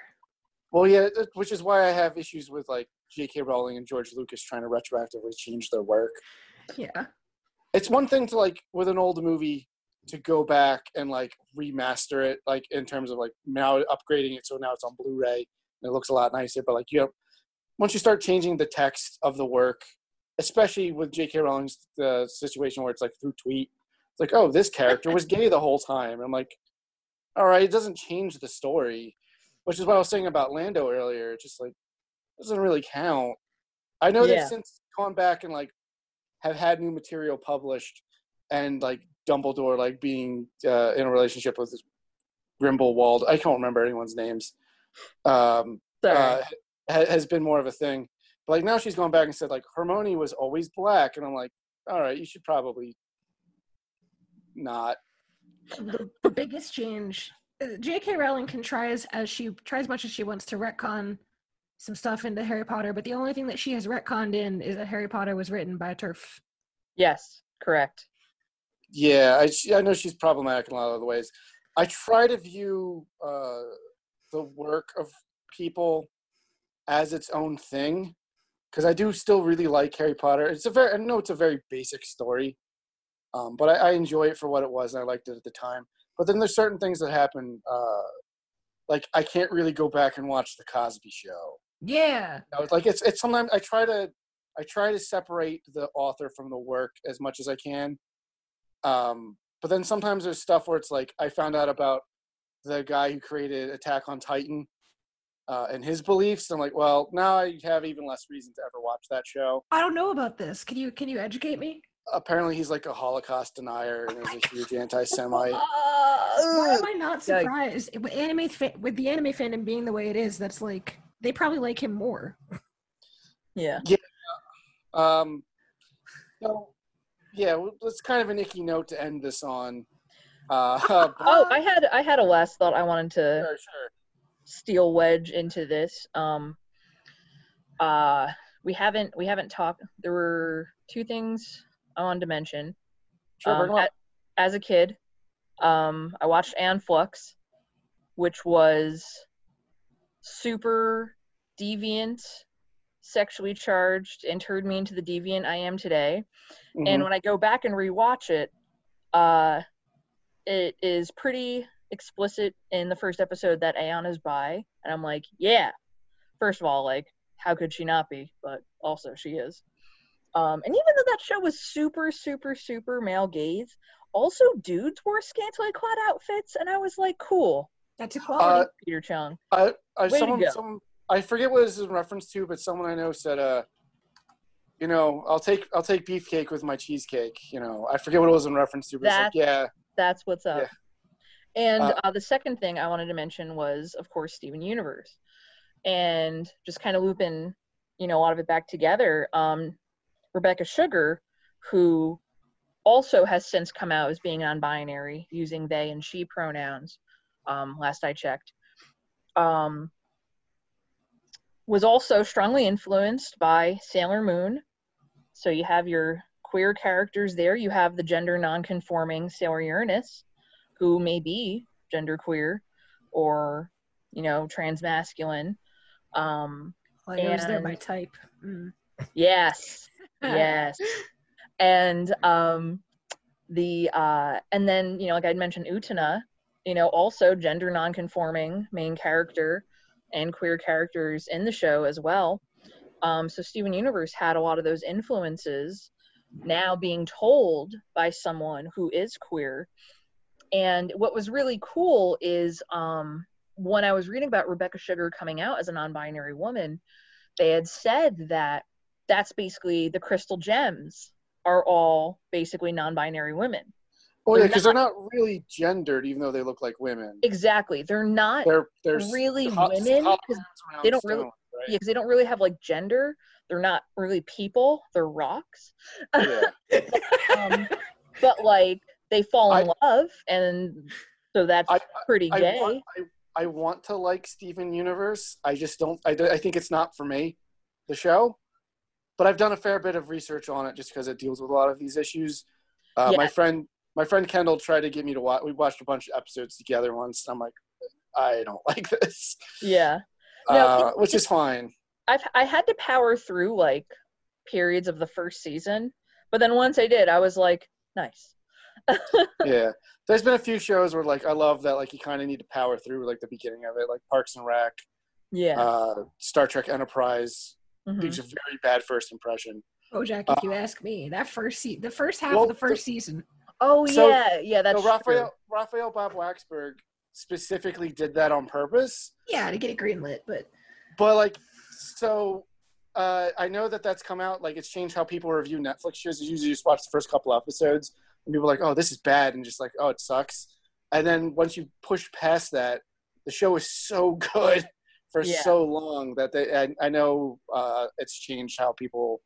Well, yeah, which is why I have issues with like J.K. Rowling and George Lucas trying to retroactively change their work. Yeah. It's one thing to like with an old movie to go back and like remaster it, like in terms of like now upgrading it so now it's on Blu-ray and it looks a lot nicer. But like you know, once you start changing the text of the work, especially with J.K. Rowling's the situation where it's like through tweet, it's like, oh, this character was gay the whole time. And I'm like, all right, it doesn't change the story, which is what I was saying about Lando earlier. It's just like doesn't really count. I know Yeah. they've since gone back and like have had new material published, and like Dumbledore like being uh, in a relationship with Grimblewald. I can't remember anyone's names. Um, Sorry. uh, ha- has been more of a thing. But like now she's gone back and said like Hermione was always black, and I'm like, all right, you should probably not. The, the biggest change. uh, J.K. Rowling can try as as she try as much as she wants to retcon some stuff into Harry Potter, but the only thing that she has retconned in is that Harry Potter was written by a TERF. yes, correct. Yeah, I, she- I know she's problematic in a lot of the ways. I try to view uh, the work of people as its own thing because I do still really like Harry Potter. It's a very I know it's a very basic story, um, but I, I enjoy it for what it was and I liked it at the time. But then there's certain things that happen, uh, like I can't really go back and watch the Cosby Show. Yeah. You know, like it's it's sometimes I try to I try to separate the author from the work as much as I can. Um, but then sometimes there's stuff where it's like I found out about the guy who created Attack on Titan uh, and his beliefs. I'm like, well, now I have even less reason to ever watch that show. I don't know about this. Can you can you educate me? Apparently, he's like a Holocaust denier and is a huge anti-Semite. Why am I not Yikes. surprised? With anime fa- with the anime fandom being the way it is, that's like they probably like him more. Yeah. Um, so yeah, well, it's kind of an icky note to end this on. Uh, but- Oh, I had I had a last thought I wanted to sure, sure. Steel wedge into this. Um, uh, we haven't we haven't talked. There were two things I wanted to mention. Sure, Um, bring 'em up. a- as a kid, um, I watched Aeon Flux, which was super deviant, sexually charged, and turned me into the deviant I am today. And Mhm. when I go back and rewatch it, uh, it is pretty explicit in the first episode that Aeon is bi, and I'm like, yeah. First of all, like, how could she not be? But also, she is. Um, and even though that show was super, super, super male gaze, also dudes wore scantily clad outfits, and I was like, cool. That's Uh, equality. Peter Chung. I, I Way to someone, some, I forget what this is in reference to, but someone I know said, uh, you know, I'll take I'll take beefcake with my cheesecake. You know, I forget what it was in reference to, but it's like, yeah, That's what's up. Yeah. And Uh, uh, the second thing I wanted to mention was, of course, Steven Universe, and just kind of looping, you know, a lot of it back together. Um, Rebecca Sugar, who also has since come out as being non-binary, using they and she pronouns. Um, last I checked, um, was also strongly influenced by Sailor Moon. So you have your queer characters there. You have the gender non-conforming Sailor Uranus, who may be genderqueer or, you know, transmasculine. Um, know is they're my type. Mm. yes, yes. And um, the uh, and then you know, like I'd mentioned, Utena, you know, also gender non-conforming main character and queer characters in the show as well. Um, so Steven Universe had a lot of those influences now being told by someone who is queer. And what was really cool is um, when I was reading about Rebecca Sugar coming out as a non-binary woman, they had said that that's basically the crystal gems are all basically non-binary women. oh yeah, because they're not really gendered, even though they look like women. Exactly. They're not They're they're really hol- women holograms 'cause around they don't really- stones, right? yeah, 'cause they don't really have like gender. They're not really people. They're rocks. Yeah. um, but like they fall in love, and so that's I- pretty I gay. want, I, I want to like Steven Universe. I just don't. I, I think it's not for me, the show. But I've done a fair bit of research on it just because it deals with a lot of these issues. Uh, My friend, my friend Kendall tried to get me to watch. We watched a bunch of episodes together once. And I'm like, I don't like this, yeah. No, uh, which is fine. I've I had to power through like periods of the first season, but then once I did, I was like, nice. yeah, there's been a few shows where like I love that like you kind of need to power through like the beginning of it, like Parks and Rec, Yeah. uh, Star Trek Enterprise. mhm. Gives a very bad first impression. Oh, Jack, if you ask me, that first se- the first half Well, of the first season. Oh So- yeah, yeah, that's so Raphael true. Raphael Bob Waksberg specifically did that on purpose. Yeah, to get it greenlit, but But like, so uh, I know that that's come out. Like, it's changed how people review Netflix shows. You usually just watch the first couple episodes, and people are like, "Oh, this is bad," and just like, "Oh, it sucks." And then once you push past that, the show is so good for Yeah. so long that they. I, I know uh, it's changed how people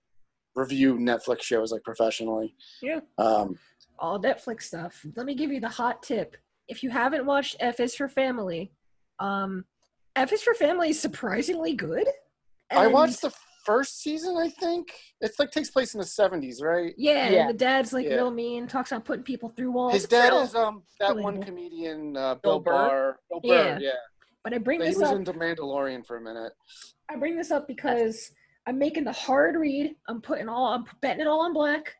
review Netflix shows like professionally. Yeah. Um, all Netflix stuff. Let me give you the hot tip. If you haven't watched F is for Family, um, F is for Family is surprisingly good. I watched the first season. I think it's like takes place in the seventies, right? Yeah, Yeah. and the dad's like Yeah. real mean, talks about putting people through walls. His dad real. is um that one relatable. comedian uh, Bill Bill, Burr? Barr. Bill Yeah. Burr, yeah. But I bring He this was up. into Mandalorian for a minute. I bring this up because I'm making the hard read. I'm putting all. I'm betting it all on black.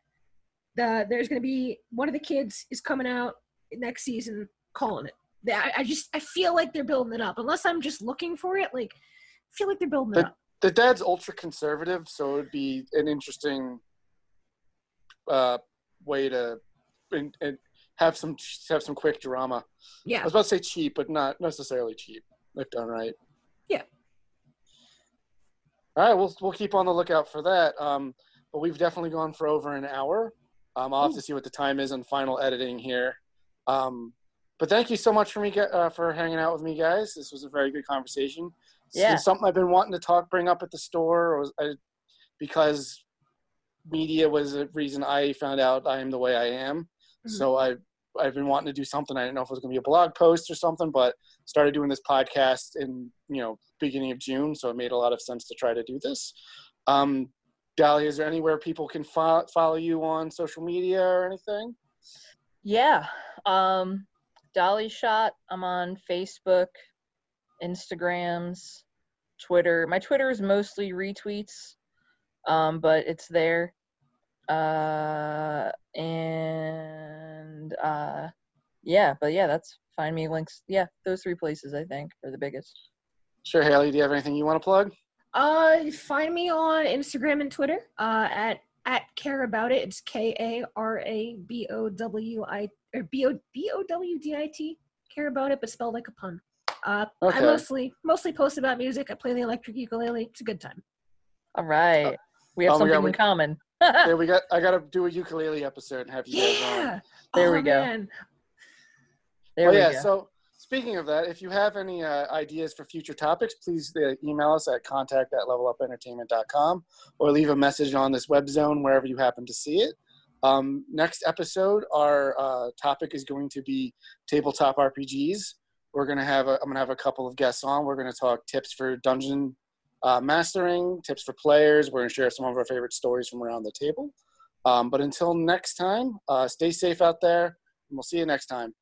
The, there's going to be one of the kids is coming out next season, calling it. I, I just I feel like they're building it up. Unless I'm just looking for it, like I feel like they're building it But- up. The dad's ultra conservative, so it would be an interesting uh, way to and, and have some have some quick drama. Yeah, I was about to say cheap, but not necessarily cheap if done right. Yeah. All right, we'll we'll keep on the lookout for that. Um, but we've definitely gone for over an hour. Um, I'll have to see what the time is on final editing here. Um, but thank you so much for me uh, for hanging out with me, guys. This was a very good conversation. It's Yeah. been something I've been wanting to talk, bring up at the store, or I, because media was a reason I found out I am the way I am. Mhm. So I I've been wanting to do something. I didn't know if it was going to be a blog post or something, but started doing this podcast in you know beginning of June, so it made a lot of sense to try to do this. Um, Dahlia, is there anywhere people can fo- follow you on social media or anything? Yeah. Um Dolly Shot. I'm on Facebook, Instagrams, Twitter. My Twitter is mostly retweets. Um, but it's there. Uh and uh yeah, but yeah, that's find me links. Yeah, those three places I think are the biggest. Sure, Haley. Do you have anything you want to plug? Uh, find me on Instagram and Twitter. Uh, at at care about it. It's K A R A B O W I or B O B O W D I T. Care about it, but spelled like a pun. Uh, Okay. I mostly mostly post about music. I play the electric ukulele. It's a good time. All right, we have oh, we got- something we- in common. yeah, we got. I got to do a ukulele episode and have you guys on. Yeah. There oh, we go. Man. there oh we yeah. go. So speaking of that, if you have any uh, ideas for future topics, please uh, email us at contact at levelupentertainment.com or leave a message on this web zone wherever you happen to see it. Um, next episode, our uh, topic is going to be tabletop RPGs. We're gonna have a, I'm gonna have a couple of guests on. We're gonna talk tips for dungeon uh, mastering, tips for players. We're gonna share some of our favorite stories from around the table. Um, but until next time, uh, stay safe out there, and we'll see you next time.